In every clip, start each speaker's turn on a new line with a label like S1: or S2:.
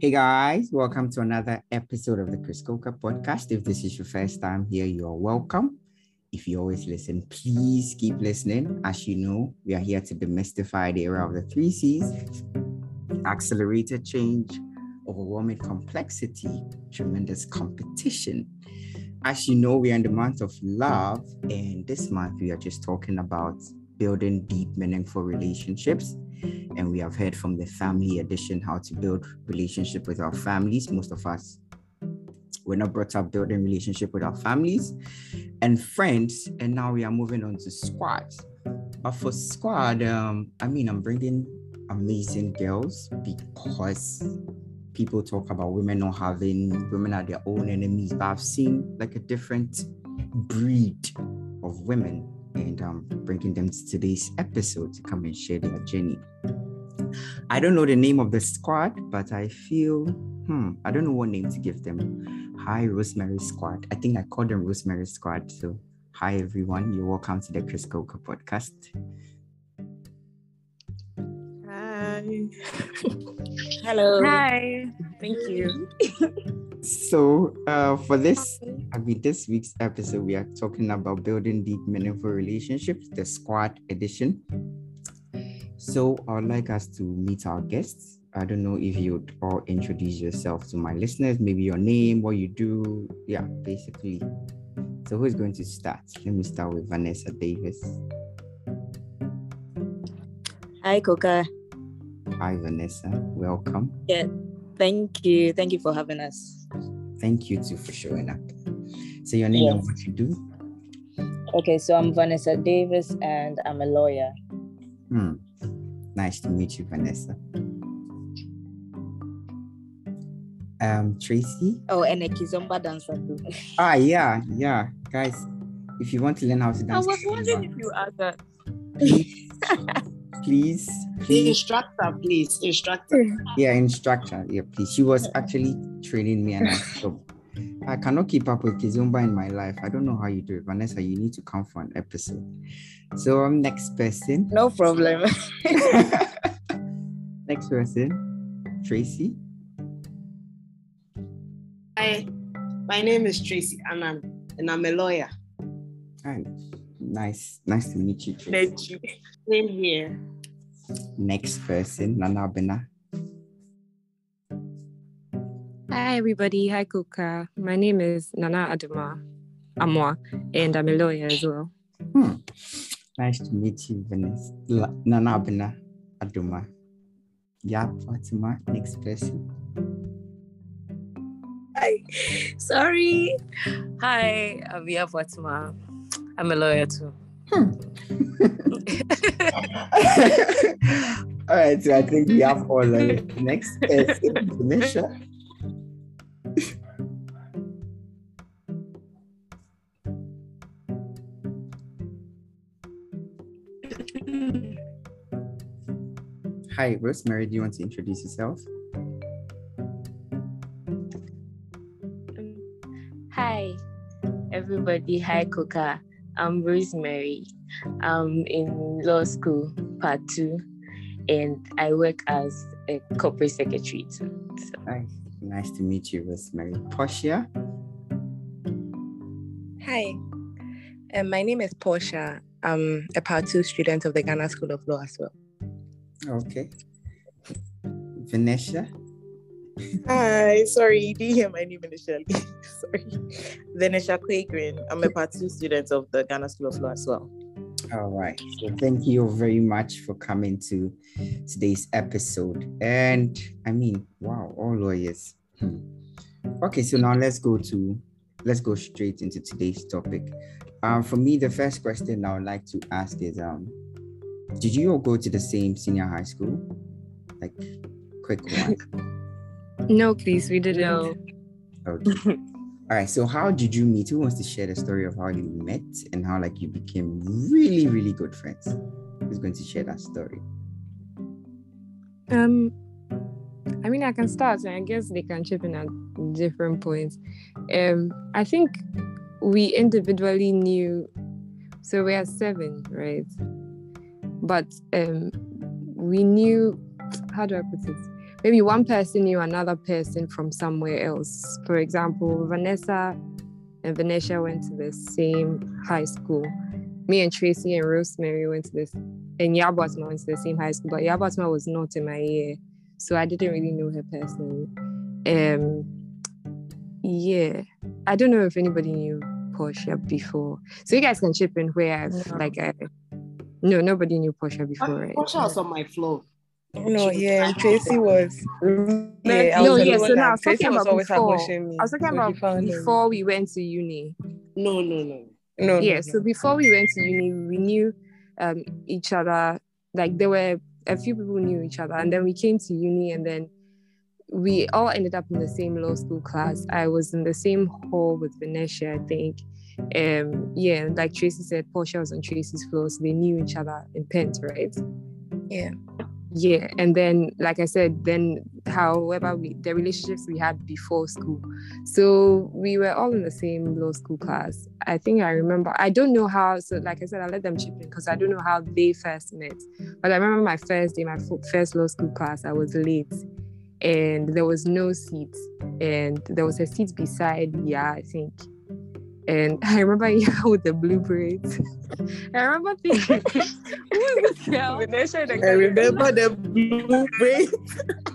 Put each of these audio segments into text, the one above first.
S1: Hey guys, welcome to another episode of the Chris Coker podcast. If this is your first time here, you are welcome. If you always listen, please keep listening. As you know, we are here to demystify the era of the three C's accelerated change, overwhelming complexity, tremendous competition. As you know, we are in the month of love, and this month we are just talking about building deep, meaningful relationships and we have heard from the family edition how to build relationship with our families. Most of us we're not brought up building relationship with our families and friends and now we are moving on to squads. But for squad um i mean i'm bringing amazing girls because people talk about women not having women are their own enemies but i've seen like a different breed of women and um, bringing them to today's episode to come and share their journey. I don't know the name of the squad, but I feel, hmm, I don't know what name to give them. Hi, Rosemary Squad. I think I called them Rosemary Squad. So, hi, everyone. You're welcome to the Chris Coker podcast.
S2: Hi.
S3: Hello.
S2: Hi. Thank you.
S1: so uh, for this i mean this week's episode we are talking about building deep meaningful relationships the squad edition. So i'd like us to meet our guests. I don't know if you'd all introduce yourself to my listeners maybe your name what you do. Yeah basically. So who's going to start? Let me start with vanessa davis.
S3: Hi coca.
S1: Hi vanessa. Welcome.
S3: Yeah thank you. Thank you for having us
S1: Thank you too for showing up. So your name yes. and what you do?
S3: Okay, so I'm Vanessa Davis and I'm a lawyer.
S1: Hmm. Nice to meet you, Vanessa. Um, Tracy.
S3: Oh, and a kizomba dancer too.
S1: ah, yeah, yeah, guys. If you want to learn how to dance,
S2: I was wondering if you asked that.
S1: Please, please, please.
S4: Instructor, please. Instructor.
S1: Yeah, instructor. Yeah, please. She was actually training me and I stopped. I cannot keep up with Kizomba in my life. I don't know how you do it. Vanessa, you need to come for an episode. So I'm um next person.
S3: No problem.
S1: next person. Tracy.
S4: Hi, my name is Tracy Annan and I'm a lawyer.
S1: Hi. Nice. Nice to meet you.
S4: Tracy. Meet you. Same here.
S1: Next person, Nana Bena.
S2: Hi, everybody. Hi, Kuka. My name is Nana Aduma Amwa, and I'm a lawyer as well.
S1: Hmm. Nice to meet you, Vanessa. Nana Abena Aduma. Yeah, Fatima. Next person.
S5: Hi. Sorry. Hi, Avia Fatima. I'm a lawyer too. Hmm.
S1: all right, so I think we have all the next person, Vanessa. Hi, Rosemary. Do you want to introduce yourself?
S5: Hi, everybody. Hi, Coca. I'm Rosemary. I'm in law school, part two, and I work as a corporate secretary. So.
S1: Nice. Nice to meet you, Rosemary. Portia?
S6: Hi, um, my name is Portia. I'm a part two student of the Ghana School of Law as well.
S1: Okay. Vanessa?
S7: Hi, sorry, you didn't hear my name initially. sorry. Vanessa Quagrin. I'm a part two student of the Ghana School of Law as well.
S1: All right. So thank you very much for coming to today's episode. And I mean, wow, all lawyers. Hmm. Okay, so now let's go to let's go straight into today's topic. Um, for me, the first question I would like to ask is um did you all go to the same senior high school? Like, quick one.
S2: No, please, we didn't.
S5: No.
S1: Okay. All right. So, how did you meet? Who wants to share the story of how you met and how like you became really, really good friends? Who's going to share that story?
S2: Um, I mean, I can start, and I guess they can chip in at different points. Um, I think we individually knew. So we are seven, right? But um, we knew how do I put it? maybe one person knew another person from somewhere else. For example, Vanessa and Vanessa went to the same high school. Me and Tracy and Rosemary went to this, and Yabatma went to the same high school, but Yabatma was not in my year, so I didn't really know her personally. Um, yeah, I don't know if anybody knew Portia before, so you guys can chip in where I've like I. No, nobody knew Portia before, right?
S4: Portia was on my floor.
S6: No, yeah, Tracy was. Yeah, I
S2: No,
S6: was
S2: yeah, so now I was
S6: Tracy
S2: talking
S6: was
S2: about before. I was talking about
S6: found him.
S2: before we went to uni.
S4: No, no, no.
S6: No, no,
S2: yeah
S6: no.
S2: so before we went to uni we knew um each other like there were a few people who knew each other and then we came to uni and then we all ended up in the same law school class i was in the same hall with venetia i think um yeah like tracy said portia was on tracy's floor so they knew each other in pent right?
S6: Yeah.
S2: yeah and then like i said then however we the relationships we had before school. So we were all in the same law school class. I think i remember i don't know how so like i said i let them chip in because i don't know how they first met. But i remember my first day my first law school class i was late and there was no seat and there was a seat beside yeah i think and I remember yeah, with the blue braids. I remember thinking, who is this girl?
S6: Vanessa, the
S7: I
S6: girl-
S7: remember the blue braid.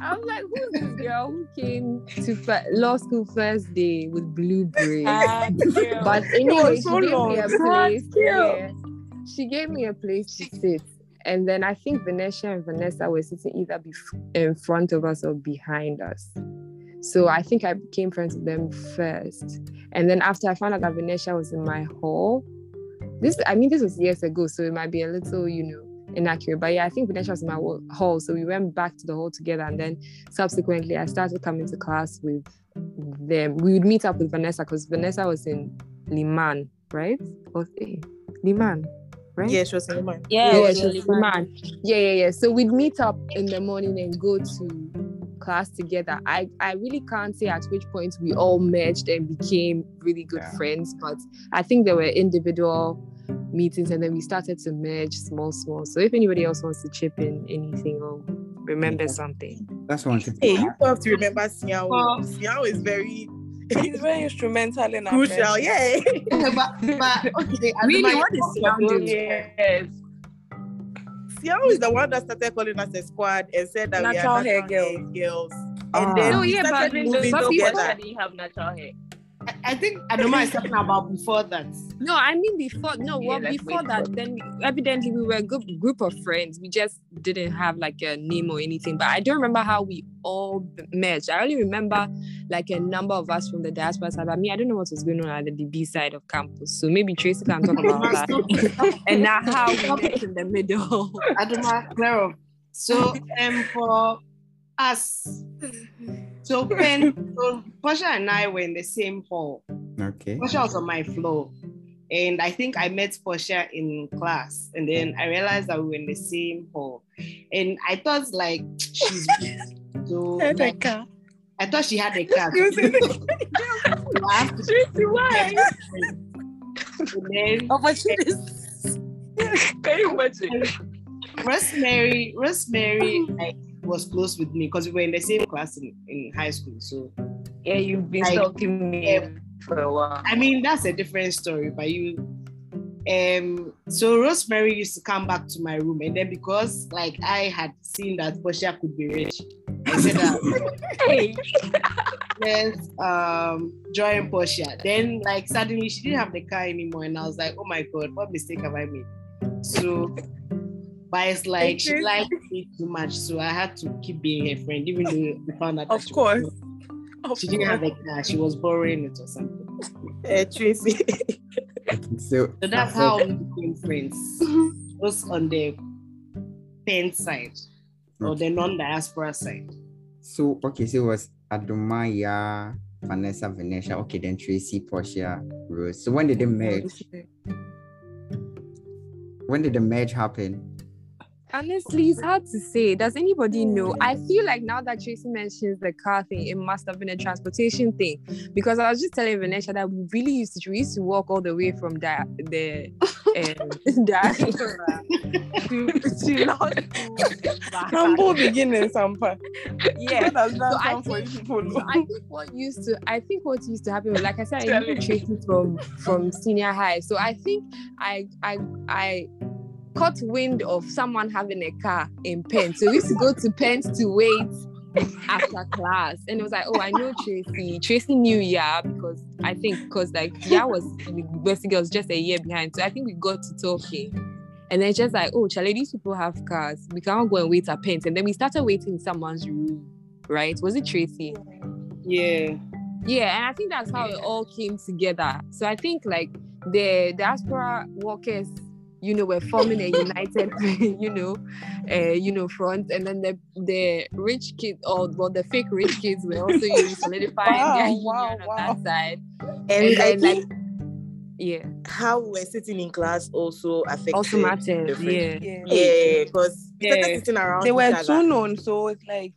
S2: I was like, who's this girl who came to fir- law school first day with blue braids?
S6: Ah, girl.
S2: but anyway,
S6: was
S2: she gave
S6: long.
S2: me a place.
S6: girl.
S2: Yeah, she gave me a place to sit. And then I think Vanessa and Vanessa were sitting either bef- in front of us or behind us. So I think I became friends with them first. And then after I found out that Vanessa was in my hall, this I mean this was years ago, so it might be a little, you know, inaccurate. But yeah, I think Vanessa was in my hall. So we went back to the hall together. And then subsequently I started coming to class with them. We would meet up with Vanessa because Vanessa was in Limann, right? Or eh, Limann, right?
S7: Yeah, she was in the mind.
S5: Yeah,
S2: yeah,
S5: it
S2: she was
S5: really
S2: Limann. Yeah, yeah, yeah. So we'd meet up in the morning and go to class together. I, I really can't say at which point we all merged and became really good
S1: Yeah.
S2: friends, but I think there were individual meetings and then we started to merge small, small. So if anybody else wants to chip in anything or remember
S1: Yeah.
S2: something.
S1: That's one thing.
S7: Hey, you have to remember Siao.
S4: Oh.
S7: Siao is very
S6: He's very instrumental in our
S7: crucial.
S6: friendship.
S7: Yeah.
S4: but, but okay, I
S2: Really,
S4: remember-
S2: what is Siao doing?
S6: Yes.
S7: Siao is the one that started calling us a squad and said that
S6: Natural
S7: we are
S6: hair
S7: natural
S6: girls.
S7: hair girls.
S1: Ah.
S7: And then
S2: No, yeah,
S7: started
S2: but-
S7: moving
S2: but people
S7: together.
S5: didn't have natural hair.
S4: I, think I think Adoma is talking about before that.
S2: No, I mean before. No,
S5: Yeah,
S2: well,
S5: let's
S2: before that,
S5: for-
S2: then evidently we were a good group of friends. We just didn't have like a name or anything. But I don't remember how we all b- merged. I only remember like a number of us from the diaspora side. But me, I don't know what was going on at the DB side of campus. So maybe Tracy can talk about that. and now how we met in the middle.
S4: Adoma, clear up. So um for us, so Pen, so Portia and I were in the same hall.
S1: Okay.
S4: Portia was on my floor. And I think I met Portia in class. And then I realized that we were in the same hall. And I thought like she's so
S6: And a car.
S4: I thought she had a cat.
S6: You see
S4: I have to
S6: Tracy, why?
S4: and then
S7: Opportunities.
S6: Can you imagine?
S4: Rosemary, Rosemary like, was close with me because we were in the same class in, in high school. So
S5: Yeah, you've been
S4: Like,
S5: stalking me
S4: yeah.
S5: for a while.
S4: I mean that's a different story. But you um so Rosemary used to come back to my room and then because like I had seen that Portia could be rich, I said that
S5: Hey,
S4: let's um join Portia. Then like suddenly she didn't have the car anymore and I was like, oh my god, what mistake have I made? So but it's like she liked me too much, so I had to keep being her friend, even though we found out
S7: Of
S4: she was
S7: course.
S4: not-
S7: Of
S4: she didn't have a car, she was borrowing it or something.
S7: Eh, Tracy.
S1: So,
S4: So that's how we became friends. was on the pen side or the non-diaspora side.
S1: So okay, so it was Adomaya, Vanessa, Venetia. Okay, then Tracy, Portia, Rose. So when did they merge? When did the merge happen?
S2: Honestly, it's hard to say. Does anybody know? I feel like now that Tracy mentions the car thing, it must have been a transportation thing. Because I was just telling Vanessa that we really used to we used to walk all the way from di- the um, diaspora to
S6: to not
S7: Humble beginnings, Sampa.
S6: yeah.
S7: That
S2: So I think-
S7: people?
S2: So I think what used to I think what used to happen was like I said, I knew. Tracy from from senior high. So I think I I I caught wind of someone having a car in Penn. So we used to go to Penn to wait after class. And it was like, oh, I know Tracy. Tracy knew yeah, because I think because like yeah was basically was just a year behind. So I think we got to talking. And then it's just like, oh, Charlie, these people have cars. We can't go and wait at Penn. And then we started waiting in someone's room, right? Was it Tracy?
S4: Yeah.
S2: Yeah, and I think that's how it all came together. So I think like the diaspora workers, you know, we're forming a united, you know, uh, you know, front, and then the the rich kids or well, the fake rich kids were also you know, solidifying their
S7: Wow,
S2: union
S7: wow,
S2: on
S7: wow.
S2: that side.
S7: And,
S2: And then,
S7: think
S2: Yeah,
S7: how we're sitting in class also affected.
S2: also mattered.
S7: the friendship.
S2: Yeah,
S6: Yeah.
S7: Yeah, because we started
S4: Yeah.
S7: sitting around
S6: They
S7: each
S6: were
S7: other.
S6: too known, so it's like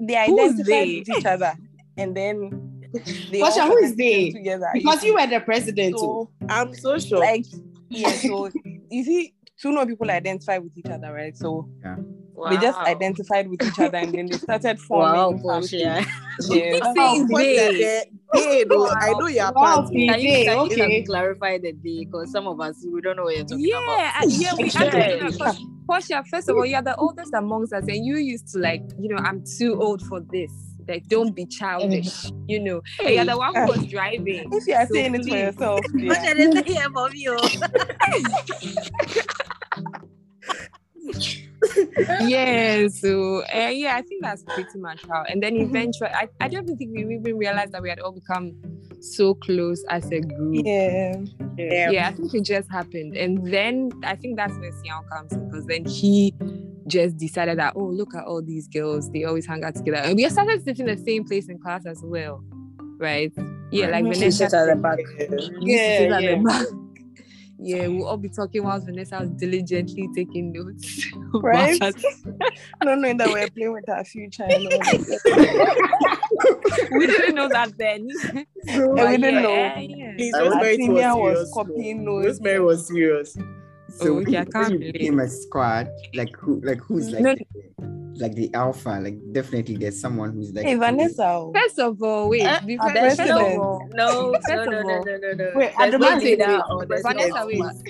S6: they
S2: Who's
S6: identified
S2: they?
S6: with each other, and then they Portia,
S4: who is
S6: came
S4: they?
S6: together.
S4: Because you were the president. too.
S6: so
S7: I'm so sure.
S6: like yeah. So you see, two known people identify with each other, right? So they just identified with each other, and then they started forming.
S3: Wow,
S6: forming.
S3: Portia.
S6: Yeah.
S7: That's how
S2: saying
S7: important
S2: they.
S7: that they- they know. I know you're
S4: Wow,
S7: part.
S3: Can you, can
S4: Okay.
S3: you clarify the day? Because some of us we don't know what you're talking
S2: Yeah,
S3: about.
S2: uh, yeah, we
S3: Yeah.
S2: actually. Portia, first of all, you're the oldest amongst us, and you used to like, you know, I'm too old for this. Like, don't be childish, you know. And you're the one who was driving.
S6: If you are
S2: So
S6: saying it for
S2: please.
S6: yourself,
S3: What
S6: yeah.
S2: yeah, so uh, yeah, I think that's pretty much how. And then eventually, I, I don't think we even realized that we had all become so close as a group.
S6: yeah.
S2: Yeah, yeah I think it just happened. And then I think that's where Xiao comes in because then he just decided that, oh, look at all these girls, they always hang out together. And we started sitting in the same place in class as well, right? Yeah, like
S3: She
S2: Vanessa.
S3: sits at the back.
S2: we used to sit
S4: Yeah, yeah.
S2: Back. Yeah, we'll all be talking whilst Vanessa was diligently taking notes.
S6: Right?
S2: But-
S6: Not knowing that we're playing with our future. And all
S2: we didn't know that then.
S6: And
S2: But
S6: we didn't
S2: yeah,
S6: know.
S2: yeah.
S7: Please, Rosemary was
S6: was
S7: serious.
S6: copying notes.
S7: Rosemary was serious.
S1: So
S2: Oh, okay, I can't
S1: you
S2: believe.
S1: became a squad, like who, like who's like,
S2: No.
S1: The, like the alpha? Like definitely, there's someone who's like.
S6: Hey, Vanessa.
S2: First of all, wait,
S3: Eh,
S2: before,
S3: there's
S2: first of
S6: no-
S2: all,
S3: No,
S2: First
S3: no,
S2: of
S3: no, no, no, no, no.
S4: Wait,
S3: There's no
S4: wait,
S3: leader
S4: wait.
S3: or there's no
S2: Vanessa, wait.
S3: alpha.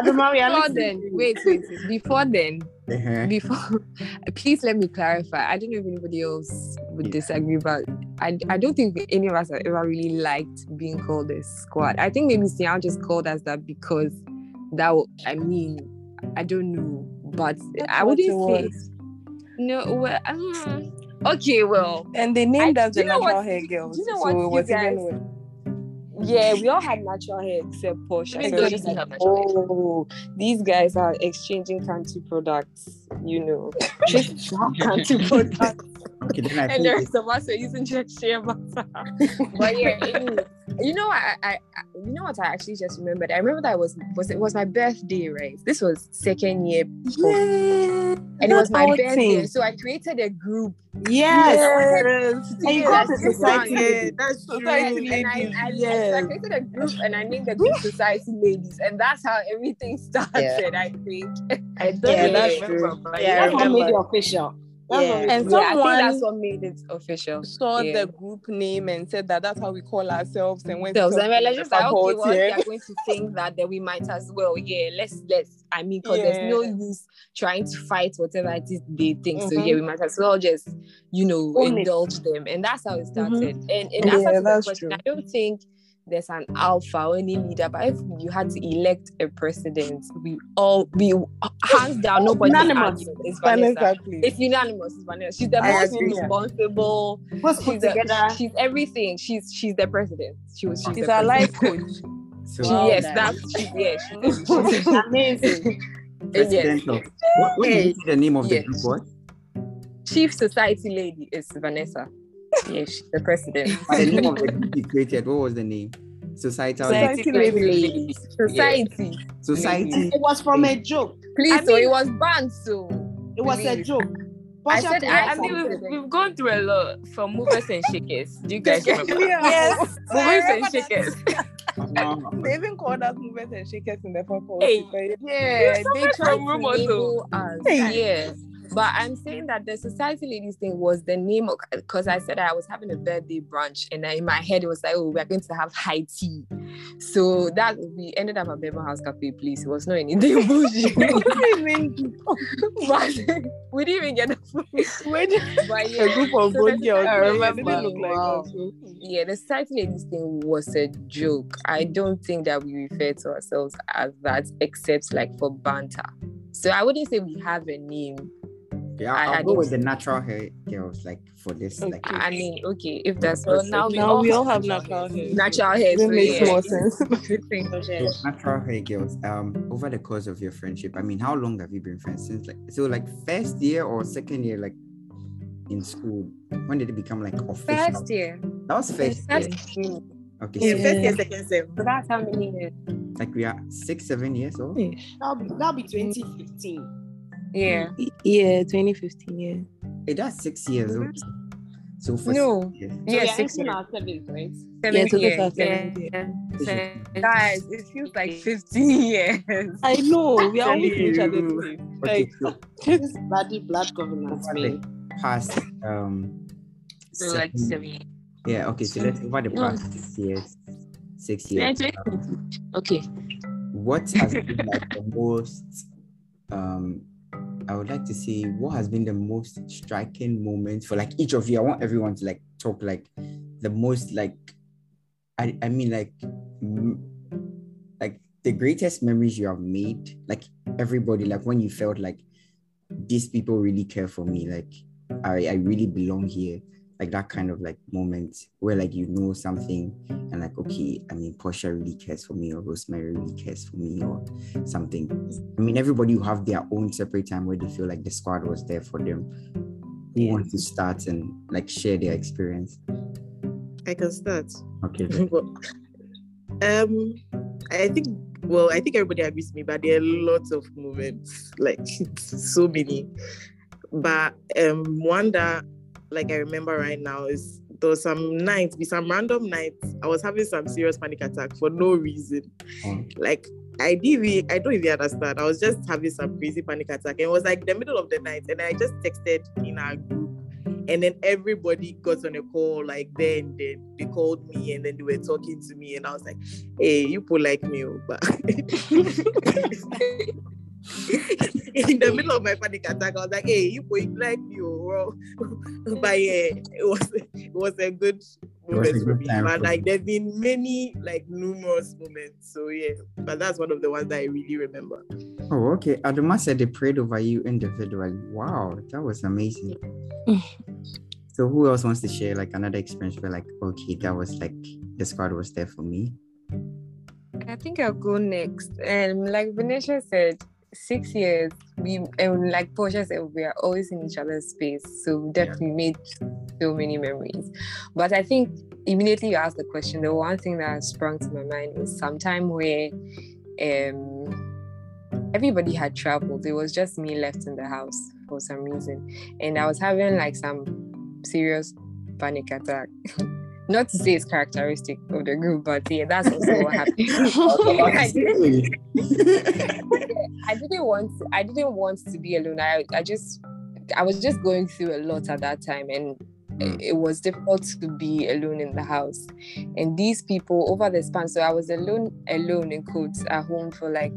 S4: Adama, we are
S2: Before then, wait, wait, wait. Before then,
S1: Uh-huh.
S2: before, please let me clarify. I don't know if anybody else would
S1: Yeah.
S2: disagree, but I, I don't think any of us have ever really liked being called a squad. I think maybe Sian just called us that because that, w- I mean, I don't know, but I wouldn't say.
S6: Was.
S2: No, well, um, okay, well,
S6: And they named
S2: I-
S6: us the natural
S2: what-
S6: hair
S2: do
S6: girls.
S2: you know
S6: so
S2: what,
S6: it
S2: you
S6: was
S2: guys-
S6: with
S2: yeah, we all had natural hair except Portia.
S3: Even
S2: So
S3: though you didn't
S2: like,
S3: have natural hair.
S2: oh, these guys are exchanging country products, you know. country products.
S1: Okay, then I
S2: and
S1: think
S2: the
S1: it's-
S2: rest of us are using just shea butter. but yeah, anyway, you know, I, I, I, you know what I actually just remembered. I remember that was was it was my birthday, right? This was second year,
S6: Yeah.
S2: and it was my birthday.
S6: thing.
S2: So I created a group.
S4: Yes.
S6: Yes.
S4: And you
S2: Yeah,
S4: got the society.
S7: Yeah, that's true.
S6: Society
S2: and I,
S6: ladies,
S2: I, I,
S6: yes.
S2: so I created a group and I named the group Society Ladies, and that's how everything started. I think. I don't
S3: Yeah,
S2: really
S3: that's
S2: remember,
S3: true.
S2: but
S3: Yeah, I
S4: That's what made it official. That's
S3: Yeah.
S6: And
S4: it
S2: Yeah, I think that's what made it official.
S6: saw
S2: Yeah.
S6: the group name and said that that's how we call ourselves and went
S2: So
S6: to
S2: I
S6: talk
S2: mean,
S6: to
S2: let's
S6: the
S2: just like, okay, well,
S6: yeah.
S2: they're going to think that, then we might as well. Yeah, let's let's. I mean, because there's no use trying to fight whatever it is they think. So
S6: Mhm.
S2: yeah, we might as well just, you know,
S4: Own it.
S2: indulge them, and that's how it started. And in
S6: Yeah,
S2: answer to the
S6: that's
S2: question,
S6: true.
S2: I don't think there's an alpha or any leader, but if you had to elect a president, we all we hands down nobody
S4: Unanimous.
S2: argue. It's Vanessa.
S6: Vanessa.
S2: It's unanimous. It's Vanessa. She's the
S6: I
S2: most
S6: agree.
S2: responsible.
S4: Let's
S2: She's,
S4: put
S2: the-
S4: together.
S2: she's everything. She's she's the president. She was. She's
S6: She's
S2: the
S6: our life coach.
S1: so
S2: She,
S3: Wow,
S2: yes,
S3: guys.
S2: that's she, yeah. She, she's,
S4: Amazing.
S2: yes.
S1: president of what, what did you say the name of the
S2: Yes.
S1: group was?
S2: Chief Society Lady is Vanessa. Yeah, she's the president.
S1: The name of the group you created, what was the name? Societal
S6: Society
S2: Society
S6: Lady.
S2: Lady. Society.
S1: Society.
S4: It was from a joke.
S2: Please,
S6: I
S2: so
S6: mean-
S2: it was banned. So
S4: It was a
S2: Please.
S4: joke.
S2: I said I- I mean,
S5: we've, we've gone through a lot from movers and shakers. Do you guys remember?
S6: Yes.
S5: Movers and shakers.
S6: they even called us movers and uh-huh. shakers in the purple.
S2: Hey, yeah, they tried to label us. Hey. But I'm saying that the society ladies thing was the name of because I said I was having a birthday brunch and in my head it was like, oh, we're going to have high tea. So that we ended up at Beverly House Cafe, please. It was not anything bullshit. but we didn't even get the food. but yeah,
S6: a group of so good girls.
S2: I remember. Like wow. Yeah, the society ladies thing was a joke. I don't think that we refer to ourselves as that except like for banter. So I wouldn't say we have a name
S1: yeah, I'll, I'll go with the natural hair girls, like for this.
S2: Okay.
S1: Like,
S2: I mean, okay, if that's
S6: well, now, we, now all we all have natural hair.
S2: Natural hair,
S6: so makes more sense.
S1: natural hair girls. Um, over the course of your friendship, I mean, how long have you been friends since? Like, so like first year or second year, like in school. When did it become like official?
S2: First year.
S1: That was first,
S2: first
S1: year. Okay.
S6: Yeah, so first year, second
S2: year. So that's how many years?
S1: Like we are six, seven years old.
S4: That'll be that'll be 2015.
S2: Yeah.
S6: Yeah, 2015. Yeah.
S1: It does six years. So for
S2: no,
S4: years. yeah, so six years. Our seventh, right?
S6: Seven yeah,
S2: years. Yeah. yeah. Guys, it feels like 15 years.
S6: I know. We are always each other.
S4: Okay, like, this bloody blood governance.
S1: Past um.
S5: So like seven.
S1: Yeah. Okay. So let's over the past no. six years. Six years.
S5: Okay.
S1: What has been like the most um I would like to see what has been the most striking moment for like each of you. I want everyone to like talk like the most like I I mean like m- like the greatest memories you have made. Like everybody, like when you felt like these people really care for me. Like I I really belong here like that kind of like moment where like you know something and like okay i mean portia really cares for me or rosemary really cares for me or something. I mean everybody will have their own separate time where they feel like the squad was there for them who yeah. wants to start and like share their experience.
S7: I can start.
S1: Okay.
S7: Um i think well i think everybody agrees with me but there are lots of moments like so many. But um one that like I remember right now is there was some nights, be some random nights, I was having some serious panic attack for no reason. Mm. Like I didn't I don't even understand. I was just having some crazy panic attack. And it was like the middle of the night. And I just texted in our group. And then everybody got on a call like then they, they called me and then they were talking to me and I was like, hey, you put like me, oh, but in the middle of my panic attack, I was like, "Hey, you boy, like you, oh, bro." but yeah, it was it was a good moment for me. But like, there's been many like numerous moments. So yeah, but that's one of the ones that I really remember.
S1: Oh, okay. Adama said they prayed over you individually. Wow, that was amazing. so who else wants to share like another experience where like, okay, that was like this squad was there for me?
S2: I think I'll go next. And like Vanessa said, six years, we and like Portia said, we are always in each other's space. So we definitely yeah. made so many memories. But I think immediately you asked the question, the one thing that sprung to my mind was sometime where um everybody had traveled. It was just me left in the house for some reason. And I was having like some serious panic attack. Not to say it's characteristic of the group, but yeah, that's also what happened. I, didn't, I didn't want to, I didn't want to be alone. I, I just I was just going through a lot at that time and mm. it was difficult to be alone in the house. And these people over the span, so I was alone alone in quotes at home for like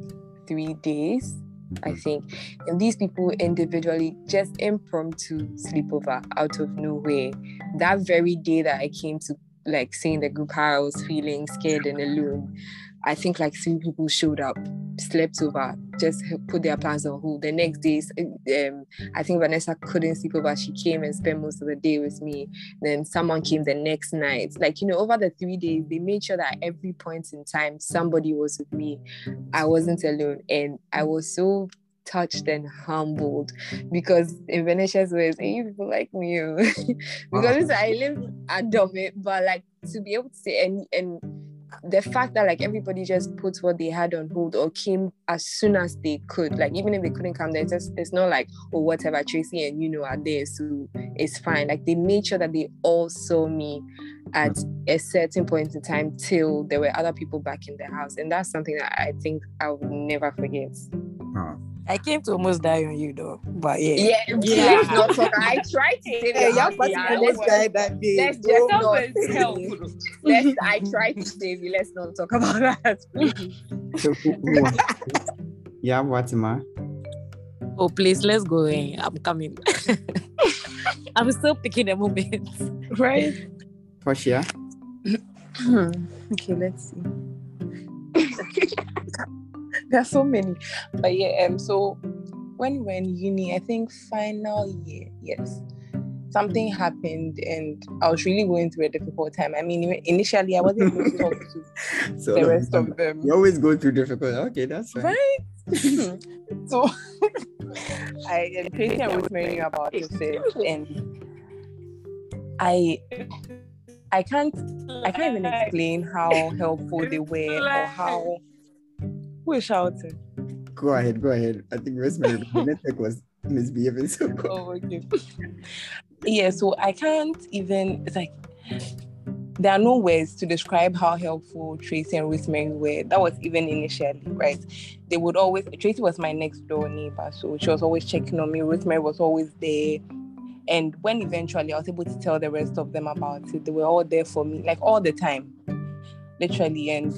S2: three days. I think. And these people individually just impromptu sleepover out of nowhere. That very day that I came to like seeing the group how I was feeling scared and alone. I think like three people showed up, slept over, just put their plans on hold. The next day, um, I think Vanessa couldn't sleep over. She came and spent most of the day with me. Then someone came the next night. Like, you know, over the three days, they made sure that every point in time, somebody was with me. I wasn't alone. And I was so touched and humbled because in Venetia's words, hey, people like me. because I live at Dome, but like to be able to say and and the fact that like everybody just puts what they had on hold or came as soon as they could, like even if they couldn't come there, it's just it's not like oh whatever Tracy and you know are there, so it's fine. Like they made sure that they all saw me at a certain point in time till there were other people back in the house, and that's something that I think I will never forget.
S6: Oh. I came to almost die on you though, but yeah,
S2: yeah, yeah. Not I tried to save
S7: yeah, yeah, but yeah, let's, die that day.
S2: Let's just not help. Let's. I tried to save you. Let's not talk about that.
S1: yeah, Watima.
S6: Oh please, let's go in. I'm coming. I'm still picking the moment,
S2: right?
S1: Portia.
S6: okay, let's see. There's so many. But yeah, um, so when we're in uni, I think final year, yes, something happened and I was really going through a difficult time. I mean, initially I wasn't able to talk to so the rest of them.
S1: You always go through difficult. Okay, that's
S6: fine. Right. so I am Tracy and Rosemary about it, and I I can't I can't even explain how helpful they were or how who is shouting?
S1: Go ahead, go ahead. I think Rosemary, network was misbehaving. So go.
S6: Oh, okay. yeah, so I can't even, it's like, there are no words to describe how helpful Tracy and Rosemary were. That was even initially, right? They would always, Tracy was my next door neighbor, so she was always checking on me. Rosemary was always there. And when eventually I was able to tell the rest of them about it, they were all there for me, like all the time, literally. And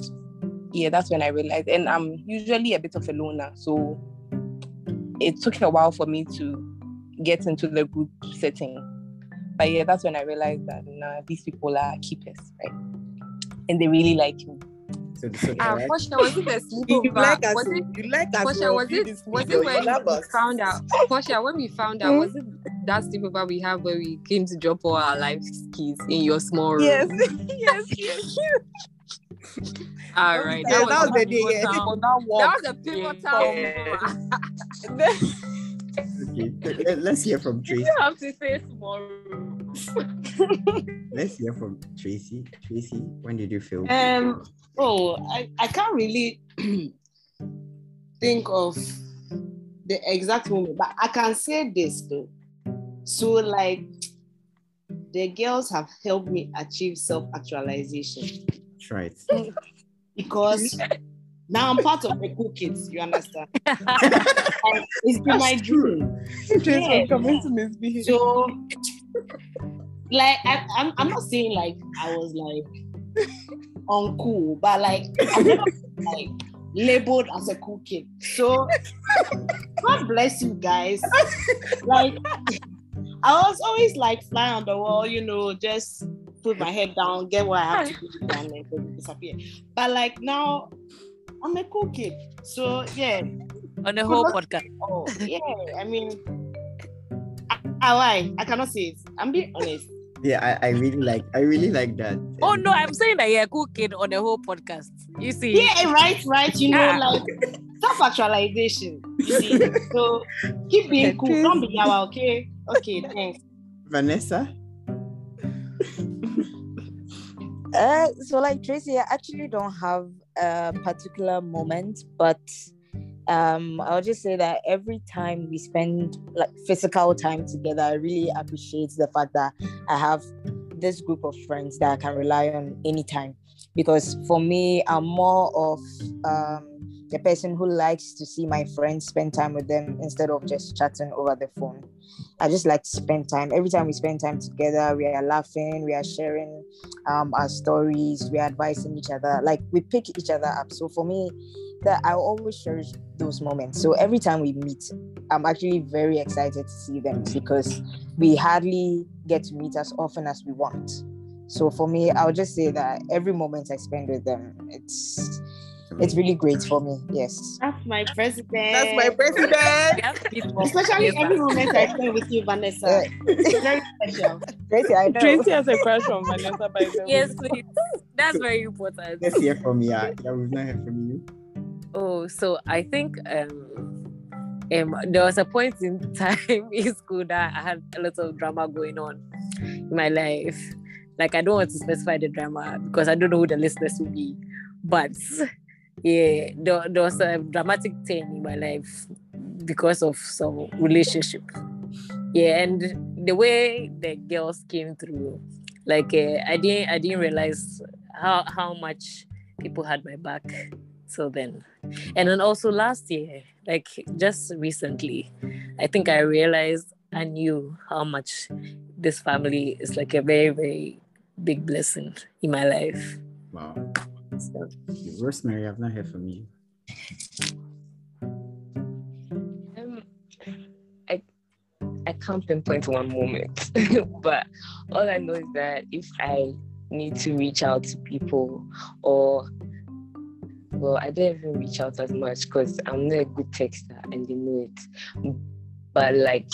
S6: yeah, that's when I realized. And I'm usually a bit of a loner, so it took a while for me to get into the group setting. But yeah, that's when I realized that nah, these people are keepers, right? And they really like me.
S2: So, so ah, like, Portia, was it the sleepover?
S7: You like us, was it, you like us
S2: Portia, was it, was it when we found out? Portia, when we found out, was it that sleepover we have where we came to drop all our life keys in your small room?
S6: Yes, yes, yes.
S2: All right.
S7: Yeah, that, was, the day. Yeah.
S2: That, was a pivotal
S1: yeah. okay, let's hear from Tracy.
S2: You have to say tomorrow.
S1: let's hear from Tracy. Tracy, when did you feel?
S4: Um. Oh, I, I can't really think of the exact moment, but I can say this though. So, like, the girls have helped me achieve self actualization.
S1: That's right
S4: because now I'm part of the cool kids. You understand? it's been my dream.
S6: Yeah.
S4: So, like, I, I'm, I'm not saying like I was like uncool, but like I'm never like labeled as a cool kid. So, God bless you guys. Like, I was always like flying on the wall, you know, just put my head down, get what I have to do, and then disappear. But like now, I'm a cool kid. So yeah.
S6: On the whole podcast.
S4: Oh yeah. I mean, I, I lie. I cannot say it. I'm being honest.
S1: Yeah, I, I really like I really like that.
S6: Oh no, I'm saying that you're a cool kid on the whole podcast. You see?
S4: Yeah, right, right. You know, yeah. like self-actualization. You see? so keep being cool. Don't be yawa, okay? Okay, thanks.
S1: Vanessa?
S3: Uh, so like Tracy, I actually don't have a particular moment, but um, I'll just say that every time we spend like physical time together, I really appreciate the fact that I have this group of friends that I can rely on anytime. Because for me, I'm more of um, the person who likes to see my friends spend time with them instead of just chatting over the phone. I just like to spend time. Every time we spend time together, we are laughing, we are sharing um, our stories, we are advising each other. Like we pick each other up. So for me, that I always cherish those moments. So every time we meet, I'm actually very excited to see them because we hardly get to meet as often as we want. So for me, I'll just say that every moment I spend with them, it's it's really great for me. Yes.
S4: That's my president.
S7: That's my president.
S4: Especially every moment I spend with you, Vanessa. It's very special.
S3: Tracy, I know.
S6: Tracy has a crush on Vanessa, by the way. Yes, please. That's very important.
S1: Let's hear from you. Yeah, we've not heard from you.
S6: Oh, so I think um, um, there was a point in time in school that I had a lot of drama going on in my life. Like I don't want to specify the drama because I don't know who the listeners will be.
S5: but yeah, there, there was a dramatic turn in my life because of some relationship. Yeah, and the way the girls came through, like uh, I didn't I didn't realize how how much people had my back till then. And then also last year, like just recently, I think I realized I knew how much this family is like a very, very big blessing in my life.
S1: Wow. So. Rosemary, I've not heard from you.
S5: Um, I I can't pinpoint one moment, but all I know is that if I need to reach out to people or well, I don't even reach out as much because I'm not a good texter and they know it. But like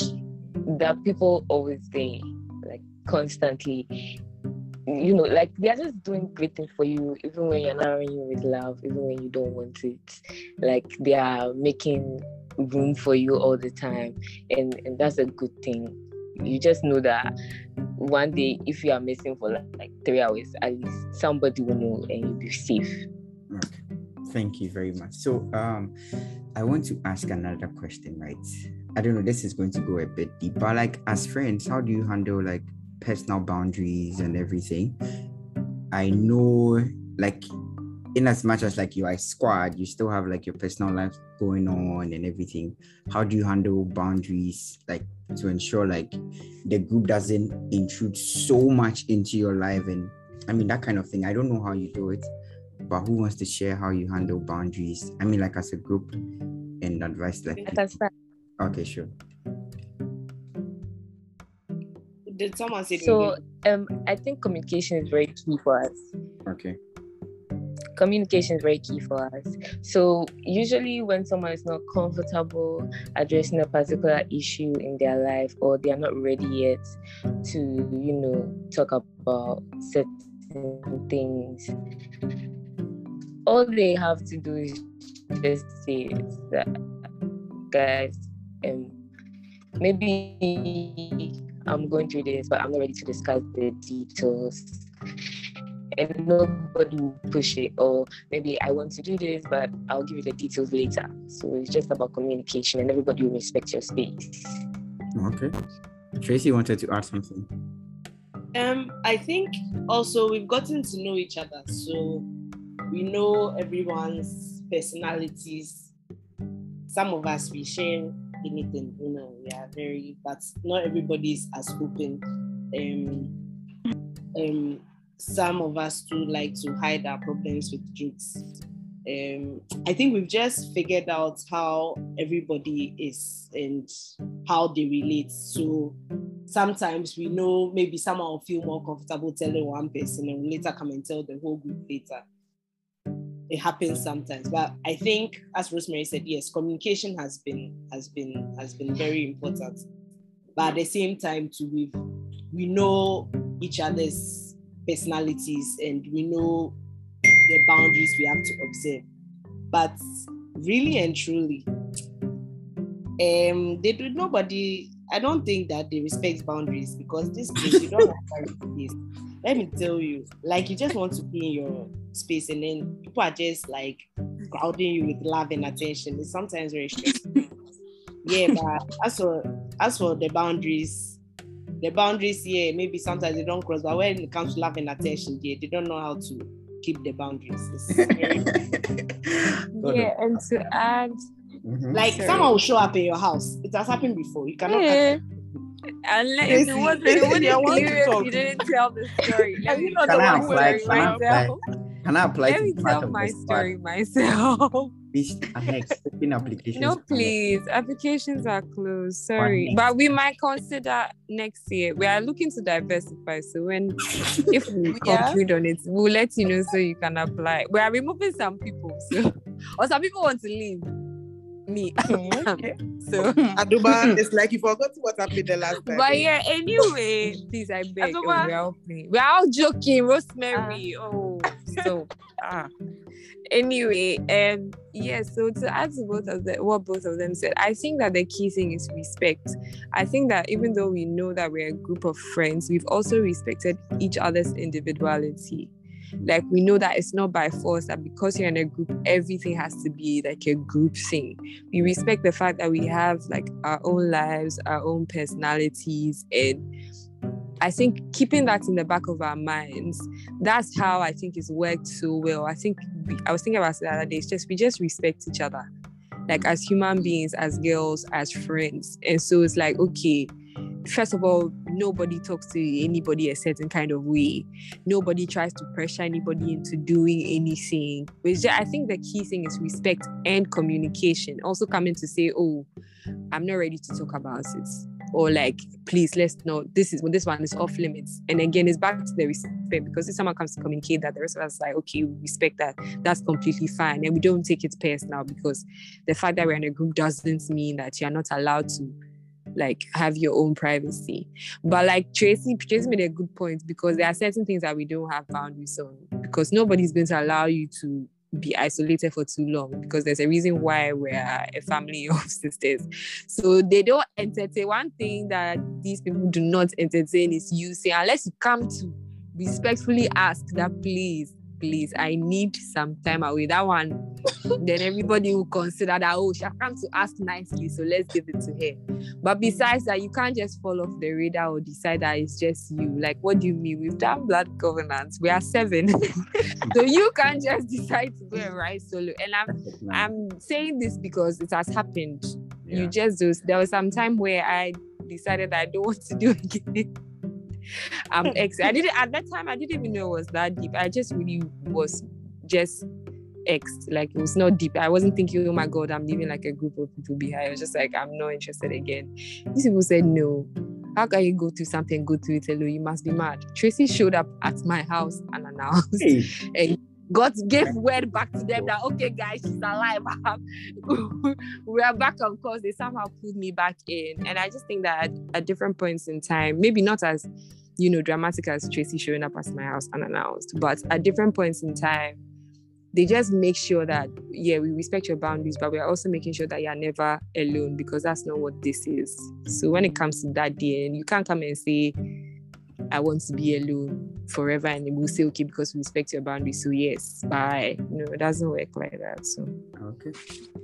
S5: there are people always there, like constantly you know, like they are just doing great things for you, even when you're not with love, even when you don't want it. Like they are making room for you all the time, and and that's a good thing. You just know that one day, if you are missing for like, like three hours, at least somebody will know and you'll be safe.
S1: Okay. Thank you very much. So, um, I want to ask another question, right? I don't know, this is going to go a bit deep, but like as friends, how do you handle like personal boundaries and everything. I know, like, in as much as like you are a squad, you still have like your personal life going on and everything. How do you handle boundaries, like to ensure like the group doesn't intrude so much into your life and I mean that kind of thing. I don't know how you do it, but who wants to share how you handle boundaries? I mean, like as a group and advice like. Okay, sure.
S4: Did someone say
S5: so um i think communication is very key for us.
S1: Okay.
S5: Communication is very key for us. So usually when someone is not comfortable addressing a particular issue in their life or they are not ready yet to you know talk about certain things all they have to do is just say that guys um maybe I'm going through this, but I'm not ready to discuss the details. And nobody will push it, or maybe I want to do this, but I'll give you the details later. So it's just about communication, and everybody will respect your space.
S1: Okay. Tracy wanted to add something.
S4: Um, I think also we've gotten to know each other, so we know everyone's personalities. Some of us we share anything. You know, we are very, but not everybody is as open. Um, um, some of us do like to hide our problems with jokes. Um, I think we've just figured out how everybody is and how they relate. So sometimes we know maybe someone will feel more comfortable telling one person and later come and tell the whole group later it happens sometimes. But i think as rosemary said yes communication has been has been has been very important. But at the same time too we we know each other's personalities and we know the boundaries we have to observe. But really and truly um they do nobody i don't think that they respect boundaries because this place you don't have space let me tell you like you just want to be in your space and then people are just like crowding you with love and attention. It's sometimes very stressful. yeah, but as for as for the boundaries, the boundaries, yeah, maybe sometimes they don't cross, but when it comes to love and attention, yeah, they don't know how to keep the boundaries.
S2: yeah, and to add
S4: mm-hmm. like Sorry. someone will show up in your house. It has happened before. You cannot yeah.
S2: Unless if it wasn't, it wasn't you didn't tell the story. Let me know the one story myself.
S1: Can I apply
S2: Let me tell my story myself.
S1: applications.
S2: No, please. Applications are closed. Sorry. But we might consider next year. We are looking to diversify. So when if we yeah. conclude on it, we'll let you know so you can apply. We are removing some people. So or some people want to leave me.
S7: Okay. so Aduba, it's like you forgot what happened the last time.
S2: But yeah, anyway, please I beg. Oh, we're all. We're all joking, Rosemary. Uh, oh, so ah. Anyway, um, yeah. So to add to both of the what both of them said, I think that the key thing is respect. I think that even though we know that we're a group of friends, we've also respected each other's individuality Like we know that it's not by force that because you're in a group, everything has to be like a group thing. We respect the fact that we have like our own lives, our own personalities, and I think keeping that in the back of our minds, that's how I think it's worked so well. I think we, I was thinking about the other day. It's just we just respect each other, like as human beings, as girls, as friends, and so it's like okay first of all, nobody talks to anybody a certain kind of way. Nobody tries to pressure anybody into doing anything. Which I think the key thing is respect and communication. Also coming to say, oh, I'm not ready to talk about it. Or like, please, let's know This is when this one is off limits. And again, it's back to the respect because if someone comes to communicate that, the rest of us like, okay, we respect that. That's completely fine, and we don't take it personal because the fact that we're in a group doesn't mean that you're not allowed to like have your own privacy. But like Tracy, Tracy made a good point because there are certain things that we don't have boundaries on because nobody's going to allow you to be isolated for too long because there's a reason why we're a family of sisters. So they don't entertain. One thing that these people do not entertain is you say, unless you come to respectfully ask that please please, I need some time away. That one, then everybody will consider that, oh, she come to ask nicely, so let's give it to her. But besides that, you can't just fall off the radar or decide that it's just you. Like, what do you mean? We've done blood covenant. We are seven. so you can't just decide to go and ride solo. And I'm I'm saying this because it has happened. Yeah. You just do. There was some time where I decided that I don't want to do it again um ex I didn't at that time I didn't even know it was that deep. I just really was just ex like it was not deep. I wasn't thinking, oh my god, I'm leaving like a group of people behind. I was just like, I'm not interested again. These people said no. How can you go through something, go through it alone? You must be mad. Tracy showed up at my house unannounced. Hey. and God gave word back to them that okay, guys, she's alive. we are back on course. They somehow pulled me back in, and I just think that at different points in time, maybe not as you know dramatic as Tracy showing up at my house unannounced, but at different points in time, they just make sure that yeah, we respect your boundaries, but we are also making sure that you're never alone because that's not what this is. So when it comes to that day, you can't come and say I want to be alone forever and we'll say okay because we respect your boundaries. So yes, bye. No, it doesn't work like that. So
S1: okay.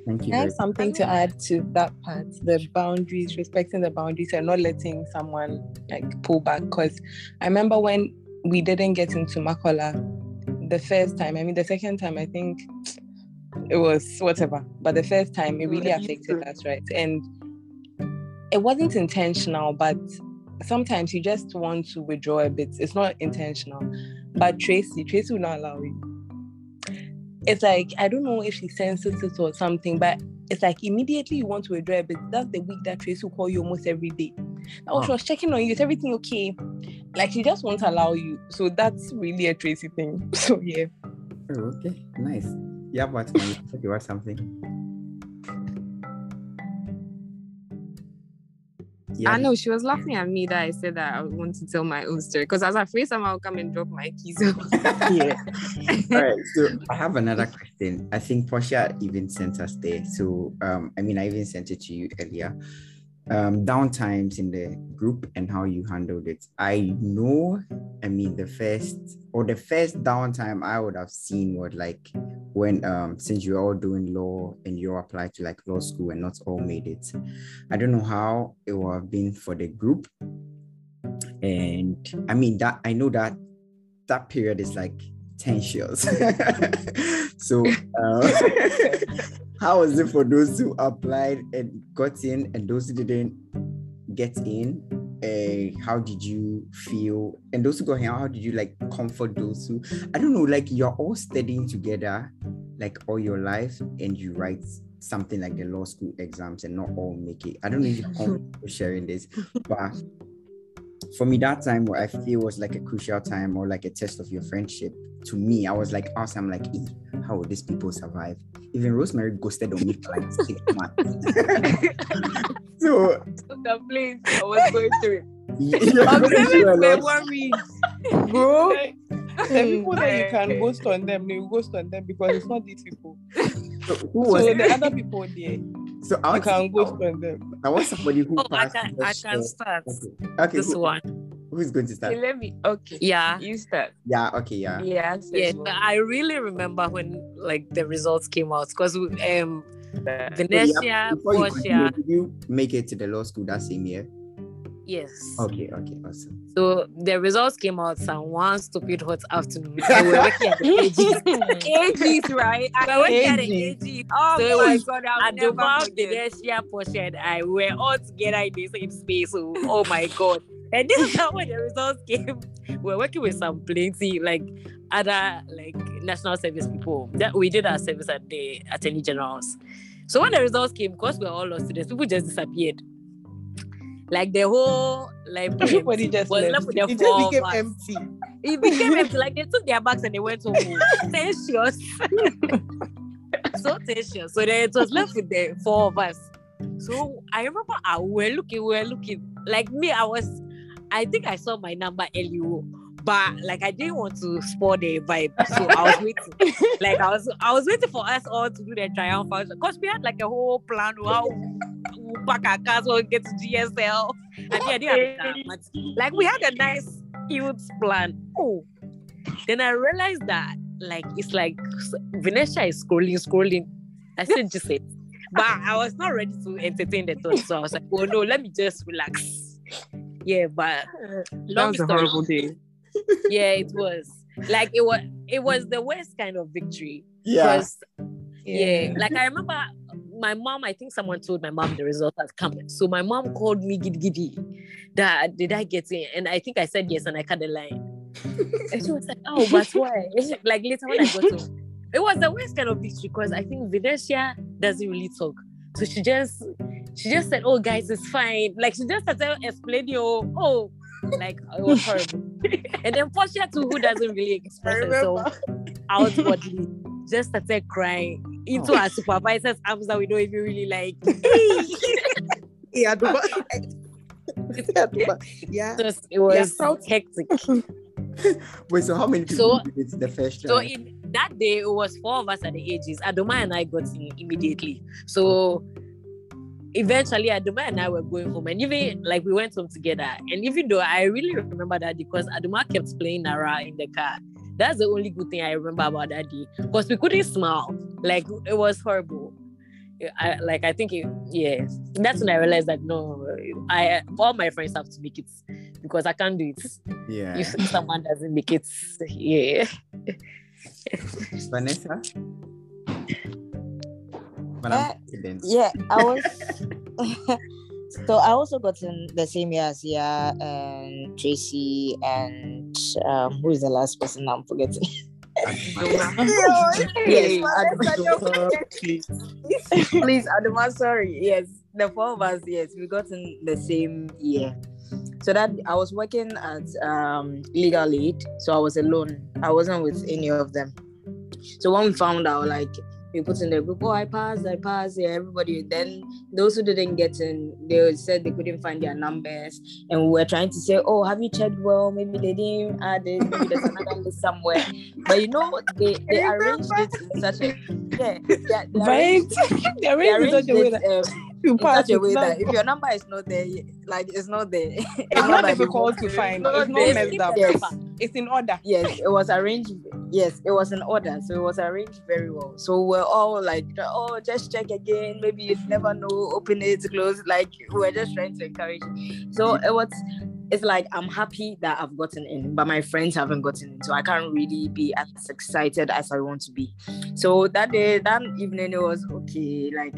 S1: Thank you.
S6: I have something to add to that part. The boundaries, respecting the boundaries and not letting someone like pull back. Because I remember when we didn't get into Makola the first time, I mean the second time I think it was whatever. But the first time it mm, really affected us, right? And it wasn't intentional, but sometimes you just want to withdraw a bit. It's not intentional. But Tracy, Tracy will not allow you. It's like I don't know if she senses it or something, but it's like immediately you want to withdraw a bit. That's the week that Tracy will call you almost every day. Oh, she was checking on you. Is everything okay? Like she just won't allow you. So that's really a Tracy thing. So yeah.
S1: Oh, okay, nice. Yeah, but you want something?
S2: Yeah. I know she was laughing at me that I said that I want to tell my own story because I was afraid someone will come and drop my keys.
S1: yeah. All right. So I have another question. I think Portia even sent us there. So um, I mean, I even sent it to you earlier um, downtimes in the group and how you handled it. I know, I mean, the first or the first downtime I would have seen was like when, um, since you're all doing law and you applied to like law school and not all made it. I don't know how it would have been for the group. And I mean, that I know that that period is like 10 years. so, uh, how was it for those who applied and got in and those who didn't get in? Uh, how did you feel? And those who got here, how did you like comfort those who I don't know, like you're all studying together like all your life and you write something like the law school exams and not all make it. I don't know if you're sharing this, but for me that time what i feel was like a crucial time or like a test of your friendship to me i was like awesome. Like e, how will these people survive? Even rosemary ghosted on me for like six months. So
S2: the place i was going through I'm
S6: worried. Bro, the people that you can ghost on them, you ghost on them because it's not these people. So, who was so the other people there?
S1: So I
S6: want can go spend them.
S1: I want somebody who.
S5: Oh, I can. I can start okay. Okay, this who, one.
S1: Who's going to start?
S2: Okay, let me. Okay.
S8: Yeah.
S2: You start.
S1: Yeah, okay, yeah.
S2: Yeah.
S8: Yeah,
S2: so-
S8: I really remember when like the results came out because um
S1: So, yeah,
S8: Venetia,
S1: you
S8: Portia,
S1: you make it to the law school that same year?
S8: Yes.
S1: Okay, okay, awesome.
S8: So the results came out some one stupid hot afternoon. So we were working at the AGs.
S2: AGs, right?
S8: We were working at the
S7: AGs.
S8: AGs.
S2: Oh
S8: So
S2: my god, I'll never
S8: Adoma,
S2: forget.
S8: Venetia, Portia, and I were all together in the same space. So, oh my god. And this is how when the results came. We were working with some plenty like other like national service people. That we did our service at the attorney general's. So when the results came, because we were all lost students, people just disappeared. Like the whole library
S7: Everybody just
S8: was
S7: left.
S8: with the
S7: It just became
S8: us.
S7: empty.
S8: It became empty. Like they took their bags and they went home. Tensions. so tensions. So then it was left with the four of us. So I remember I we were looking, we were looking. Like me, I was, I think I saw my number LU, but like I didn't want to spoil the vibe. So I was waiting. like I was I was waiting for us all to do the triumphal because we had like a whole plan how we'll pack our cars we get to GSL. Mean, I didn't have car, like we had a nice huge plan. Oh, then I realized that like it's like Venetia is scrolling, scrolling. I said just it. But I was not ready to entertain the thought. So I was like, oh no, let me just relax. Yeah, but
S2: That
S8: long
S2: was a
S8: story
S2: horrible day.
S8: Yeah, it was. Like it was it was the worst kind of victory.
S1: Yeah.
S8: Because yeah. like I remember my mom, I think someone told my mom the result had come. So my mom called me giddy giddy. That did I get in? And I think I said yes and I cut the line. and she was like, Oh, but why? like later when I got home. It was the worst kind of victory because I think Venetia doesn't really talk. So she just she just said, Oh guys, it's fine. Like she just started explaining, oh, oh, like it was horrible. and then Portia too, who doesn't really express herself outwardly, just started crying into oh. our supervisor's arms that we don't even really like.
S7: Yeah, yeah. Yeah.
S8: Just, it was
S7: proud.
S8: hectic.
S1: Wait, so how many people
S8: So-
S1: did it the first
S8: So in that day, it was four of us at the ages. Adoma and I got in immediately. So eventually, Aduma and I were going home, and even like we went home together. And even though I really remember that because Aduma kept playing Nara in the car. That's the only good thing I remember about that day because we couldn't smile. Like it was horrible. I like I think it, yeah. That's when I realized that no, I all my friends have to make it because I can't do it.
S1: yeah.
S8: If someone doesn't make it, yeah.
S1: Vanessa? But
S3: Uh, Yeah, I was. so I also got in the same year as yeah, and Tracy and um, who is the last person I'm forgetting? yes, Adama.
S7: Please.
S3: Please, Adama, sorry. Yes, the four of us, yes, we got in the same year. So that I was working at um, legal aid, so I was alone. I wasn't with any of them. So when we found out, like we put in the group, oh, I passed, I passed, yeah, everybody. Then those who didn't get in, they said they couldn't find their numbers, and we were trying to say, oh, have you checked well? Maybe they didn't add it. Maybe there's another list somewhere. But you know, they they arranged it in such a yeah, they, they
S7: Right?
S3: arranged they
S7: arranged in such a way
S3: it,
S7: that
S3: um,
S7: you pass
S3: such a way that if your number is not there, like it's not there.
S7: It's not difficult to find.
S3: It's
S7: not messed up.
S3: Yes.
S7: It's in order.
S3: yes, it was arranged. Yes, it was in order, so it was arranged very well. So we're all like, oh, just check again. Maybe you never know. Open it, close. Like we're just trying to encourage. So it was. It's like I'm happy that I've gotten in, but my friends haven't gotten in, so I can't really be as excited as I want to be. So that day, that evening, it was okay. Like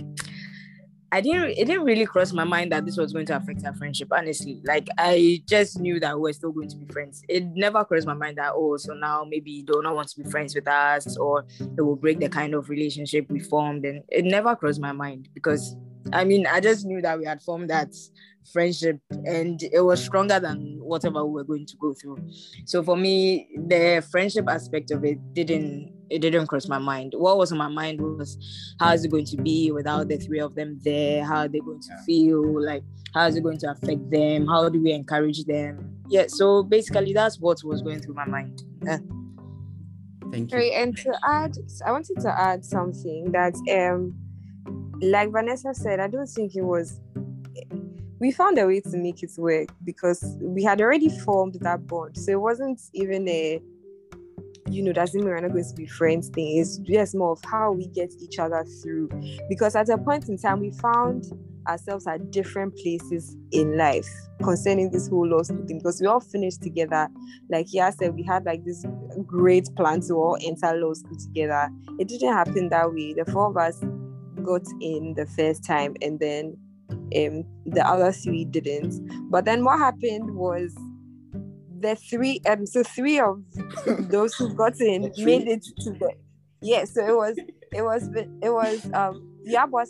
S3: I didn't it didn't really cross my mind that this was going to affect our friendship, honestly. Like I just knew that we're still going to be friends. It never crossed my mind that oh, so now maybe you do not want to be friends with us or it will break the kind of relationship we formed. And it never crossed my mind because I mean I just knew that we had formed that friendship and it was stronger than whatever we were going to go through. So for me, the friendship aspect of it didn't it didn't cross my mind. What was on my mind was how is it going to be without the three of them there? How are they going to feel? Like how is it going to affect them? How do we encourage them? Yeah, so basically that's what was going through my mind. Yeah.
S1: Thank you.
S2: Right, and to add, I wanted to add something that, um, like Vanessa said, I don't think it was we found a way to make it work because we had already formed that bond. So it wasn't even a you know, doesn't mean we're not going to be friends thing. It's just more of how we get each other through. Because at a point in time, we found ourselves at different places in life concerning this whole law school thing because we all finished together. Like I said, we had like this great plan to all enter law school together. It didn't happen that way. The four of us got in the first time and then um the other three didn't. But then what happened was the three um so three of those who got in made it to the yeah so it was it was it was um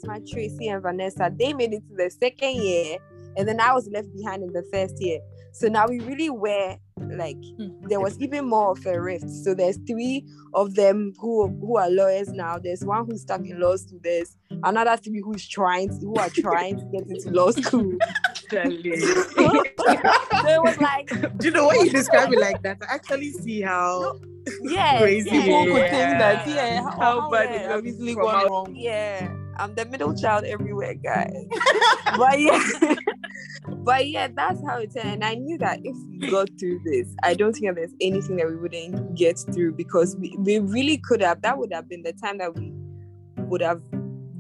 S2: my Tracy and Vanessa they made it to the second year and then I was left behind in the first year. So now we really were like mm-hmm. there was even more of a rift. So there's three of them who who are lawyers now. There's one who's stuck in law school. There's another three who's trying to, who are trying to get into law school. So it was like
S7: Do you know what you describe it like that? I actually see how
S2: yeah
S7: crazy
S2: yeah,
S6: People could
S7: Yeah.
S6: think that, yeah, how,
S7: How
S6: how
S7: bad
S6: bad
S7: it
S6: have
S7: looks from
S6: gone
S7: out-
S6: wrong.
S2: yeah i'm the middle child everywhere guys. But yeah but yeah that's how it and i knew that if we got through this i don't think there's anything that we wouldn't get through because we, we really could have that would have been the time that we would have